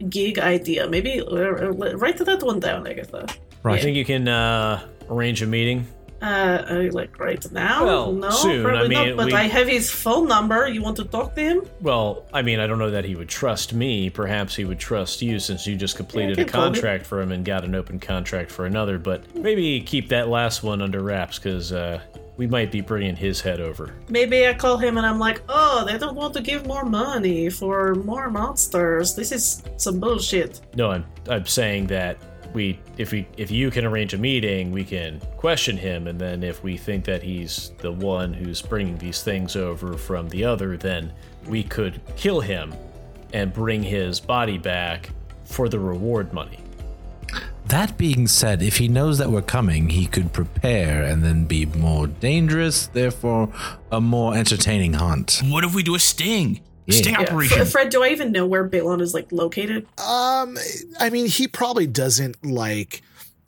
[SPEAKER 2] gig idea. Maybe uh, uh, write that one down, Agatha.
[SPEAKER 5] I think you can uh, arrange a meeting.
[SPEAKER 2] Uh, uh, like right now?
[SPEAKER 5] Well,
[SPEAKER 2] no,
[SPEAKER 5] soon. I
[SPEAKER 2] probably
[SPEAKER 5] mean,
[SPEAKER 2] not. But
[SPEAKER 5] we-
[SPEAKER 2] I have his phone number. You want to talk to him?
[SPEAKER 5] Well, I mean, I don't know that he would trust me. Perhaps he would trust you since you just completed
[SPEAKER 2] Yeah,
[SPEAKER 5] a
[SPEAKER 2] you can call me.
[SPEAKER 5] contract for him and got an open contract for another. But maybe keep that last one under wraps because uh, we might be bringing his head over.
[SPEAKER 2] Maybe I call him and I'm like, oh, they don't want to give more money for more monsters. This is some bullshit.
[SPEAKER 5] No, I'm I'm saying that we if we if you can arrange a meeting, we can question him, and then if we think that he's the one who's bringing these things over from the other, then we could kill him and bring his body back for the reward money.
[SPEAKER 4] That being said, if he knows that we're coming, he could prepare and then be more dangerous, therefore a more entertaining hunt.
[SPEAKER 3] What if we do a sting?
[SPEAKER 4] Yeah.
[SPEAKER 3] Sting operation.
[SPEAKER 2] Fred, Fred, do I even know where Balon is like located?
[SPEAKER 1] Um, I mean, he probably doesn't like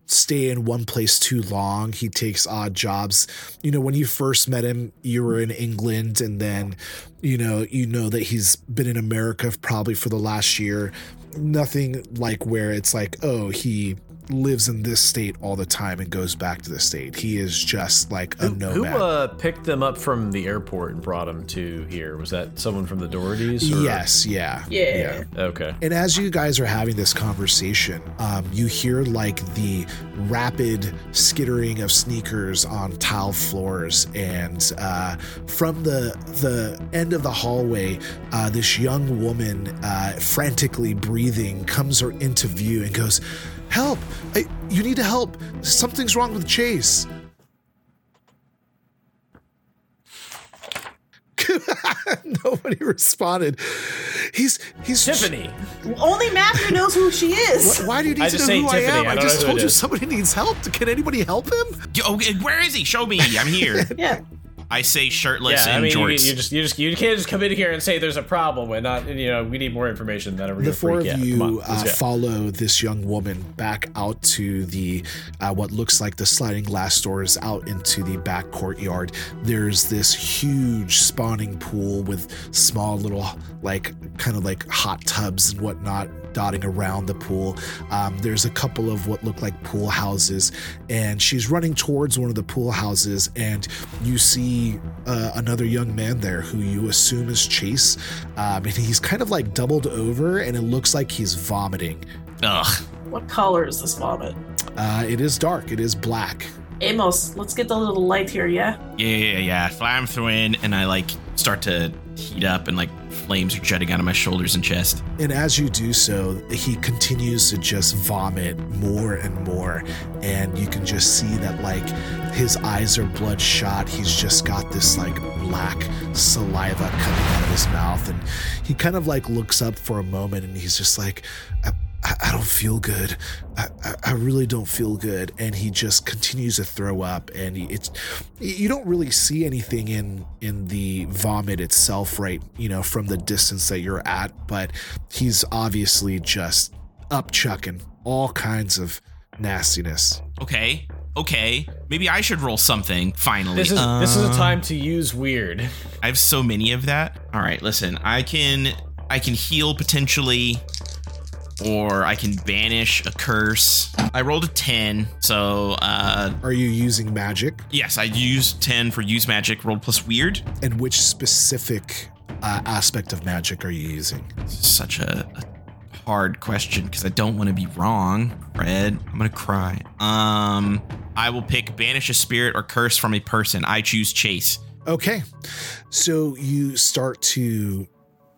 [SPEAKER 1] stay in one place too long. He takes odd jobs. You know, when you first met him, you were in England, and then, you know, you know that he's been in America probably for the last year. Nothing like where it's like, oh, he lives in this state all the time and goes back to the state. He is just like a
[SPEAKER 5] Who, who uh, picked them up from the airport and brought them to here? Was that someone from the Dohertys? Or?
[SPEAKER 1] yes, yeah,
[SPEAKER 2] Yeah.
[SPEAKER 5] Okay.
[SPEAKER 1] And as you guys are having this conversation, um, you hear like the rapid skittering of sneakers on tile floors, and uh, from the the end of the hallway, uh, this young woman, uh, frantically breathing, comes or- into view and goes, "Help! I, you need to help! Something's wrong with Chase." [LAUGHS] Nobody responded. He's he's
[SPEAKER 5] Tiffany.
[SPEAKER 2] Only Matthew knows who she is.
[SPEAKER 1] Wh- Why do you need
[SPEAKER 5] I
[SPEAKER 1] to know who
[SPEAKER 5] Tiffany,
[SPEAKER 1] I am?
[SPEAKER 5] I
[SPEAKER 1] I, just told you
[SPEAKER 5] is.
[SPEAKER 1] somebody needs help. Can anybody help him?
[SPEAKER 3] Yo, where is he? Show me. I'm here. [LAUGHS]
[SPEAKER 2] Yeah.
[SPEAKER 3] I say shirtless
[SPEAKER 5] Yeah, I
[SPEAKER 3] and
[SPEAKER 5] mean, you,
[SPEAKER 3] jorts.
[SPEAKER 5] you just you just you can't just come in here and say there's a problem and not you know we need more information than we're
[SPEAKER 1] The four
[SPEAKER 5] freak
[SPEAKER 1] of
[SPEAKER 5] out.
[SPEAKER 1] you
[SPEAKER 5] on,
[SPEAKER 1] uh, follow this young woman back out to the uh, what looks like the sliding glass doors out into the back courtyard. There's this huge spawning pool with small little like kind of like hot tubs and whatnot dotting around the pool. Um, there's a couple of what look like pool houses, and she's running towards one of the pool houses, and you see uh, another young man there who you assume is Chase, um, and he's kind of like doubled over, and it looks like he's vomiting.
[SPEAKER 3] Ugh.
[SPEAKER 2] What color is this vomit?
[SPEAKER 1] Uh, it is dark. It is black.
[SPEAKER 2] Amos, let's get a little light here, yeah?
[SPEAKER 3] Yeah, yeah, yeah. Flam through in, and I like start to heat up, and like flames are jetting out of my shoulders and chest.
[SPEAKER 1] And as you do so, he continues to just vomit more and more. And you can just see that, like, his eyes are bloodshot. He's just got this, like, black saliva coming out of his mouth. And he kind of, like, looks up for a moment and he's just like, I, I, I don't feel good. I, I, I really don't feel good. And he just continues to throw up. And he, it's, you don't really see anything in in the vomit itself, right? You know, from the distance that you're at, but he's obviously just up chucking all kinds of nastiness.
[SPEAKER 3] Okay, okay. Maybe I should roll something finally.
[SPEAKER 5] This is this is a
[SPEAKER 3] Um,
[SPEAKER 5] time to use weird.
[SPEAKER 3] I have so many of that. All right, listen. I can I can heal potentially or I can banish a curse. I rolled a 10. So, uh
[SPEAKER 1] Are you using magic?
[SPEAKER 3] yes, I used 10 for use magic, rolled plus weird.
[SPEAKER 1] And which specific uh, aspect of magic are you using?
[SPEAKER 3] Such a, a hard question because I don't want to be wrong. Red, I'm going to cry. Um I will pick banish a spirit or curse from a person. I choose chase.
[SPEAKER 1] Okay. So you start to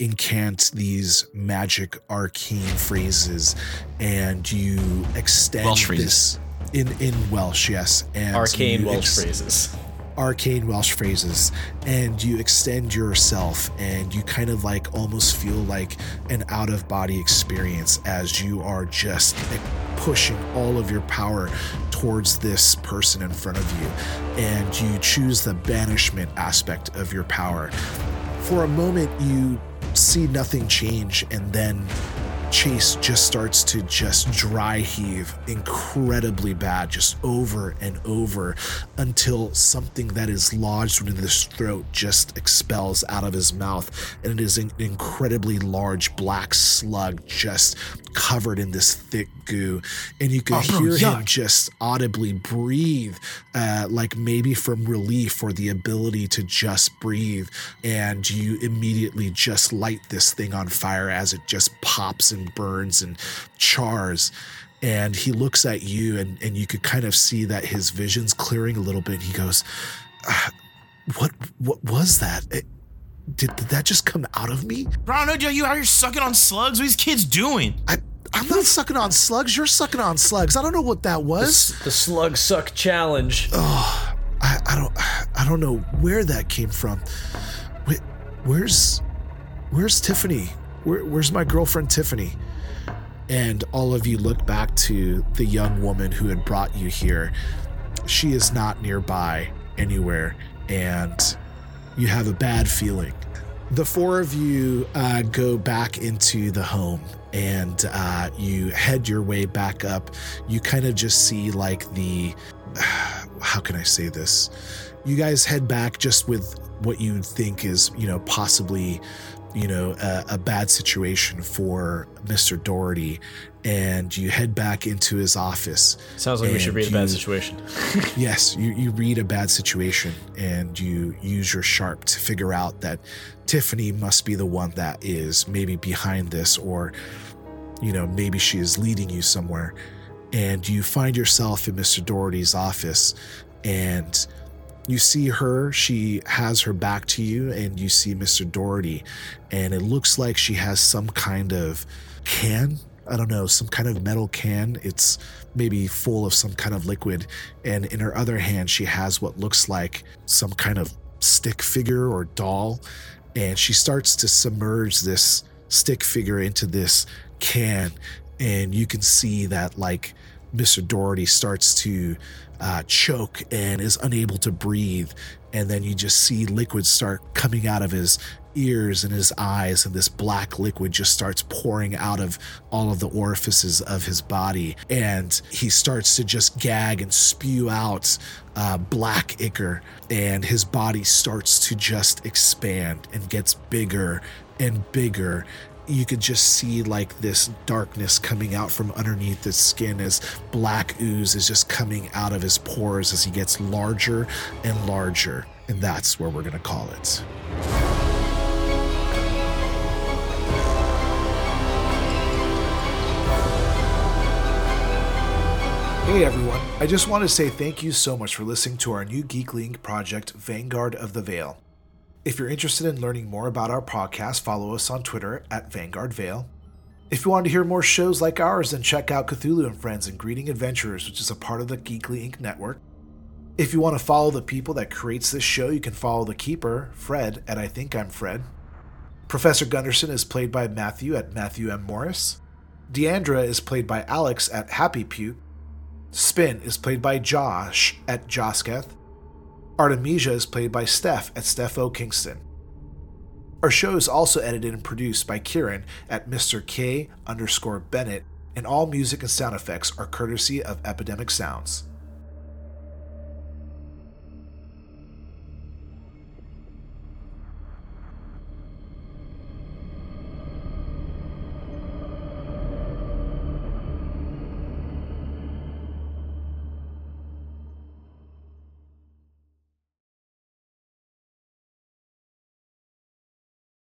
[SPEAKER 1] incant these magic arcane phrases and you extend
[SPEAKER 3] Welsh phrases.
[SPEAKER 1] this in in Welsh, yes. And
[SPEAKER 5] Arcane Welsh
[SPEAKER 1] ex-
[SPEAKER 5] phrases.
[SPEAKER 1] arcane Welsh phrases, and you extend yourself, and you kind of like almost feel like an out of body experience as you are just like, pushing all of your power towards this person in front of you, and you choose the banishment aspect of your power. For a moment, you see nothing change, and then Chase just starts to just dry heave incredibly bad, just over and over until something that is lodged within his throat just expels out of his mouth. And it is an incredibly large black slug just covered in this thick goo. And you can
[SPEAKER 6] Oh,
[SPEAKER 1] hear him just audibly breathe, uh, like maybe from relief or the ability to just breathe. And you immediately just light this thing on fire as it just pops and burns and chars. And he looks at you, and, and you could kind of see that his vision's clearing a little bit. He goes, "Ah, "What? What was that? It- did, did that just come out of me?
[SPEAKER 3] Bro, I don't know, you out here sucking on slugs? What are these kids doing?
[SPEAKER 1] I, I'm not sucking on slugs. You're sucking on slugs. I don't know what that was.
[SPEAKER 5] The slug suck challenge.
[SPEAKER 1] Oh, I, I don't I don't know where that came from. Wait, where's where's Tiffany? Where, where's my girlfriend Tiffany? And all of you look back to the young woman who had brought you here. She is not nearby anywhere, and you have a bad feeling. The four of you uh, go back into the home and uh, you head your way back up. You kind of just see like the [SIGHS] how can I say this? You guys head back just with what you think is, you know, possibly, you know, a, a bad situation for Mr. Doherty, and you head back into his office.
[SPEAKER 5] Sounds like we should read a bad situation. [LAUGHS] [LAUGHS]
[SPEAKER 1] Yes, you, you read a bad situation and you use your sharp to figure out that Tiffany must be the one that is maybe behind this, or, you know, maybe she is leading you somewhere. And you find yourself in Mr. Doherty's office and you see her. She has her back to you, and you see Mr. Doherty. And it looks like she has some kind of can. I don't know, some kind of metal can. It's maybe full of some kind of liquid. And in her other hand, she has what looks like some kind of stick figure or doll. And she starts to submerge this stick figure into this can. And you can see that, like, Mr. Doherty starts to uh, choke and is unable to breathe. And then you just see liquid start coming out of his ears and his eyes, and this black liquid just starts pouring out of all of the orifices of his body. And he starts to just gag and spew out uh, black ichor, and his body starts to just expand and gets bigger and bigger you could just see like this darkness coming out from underneath his skin as black ooze is just coming out of his pores as he gets larger and larger. And that's where we're going to call it. Hey everyone, I just want to say thank you so much for listening to our new Geekly Inc. project, Vanguard of the Veil. If you're interested in learning more about our podcast, follow us on Twitter at Vanguard Vale. If you want to hear more shows like ours, then check out Cthulhu and Friends and Greeting Adventurers, which is a part of the Geekly Inc. network. If you want to follow the people that creates this show, you can follow the keeper, Fred, at I Think I'm Fred. Professor Gunderson is played by Matthew at Matthew M. Morris. Deandra is played by Alex at Happy Puke. Spin is played by Josh at Josketh. Artemisia is played by Steph at Steph O. Kingston. Our show is also edited and produced by Kieran at Mr. K underscore Bennett, and all music and sound effects are courtesy of Epidemic Sounds.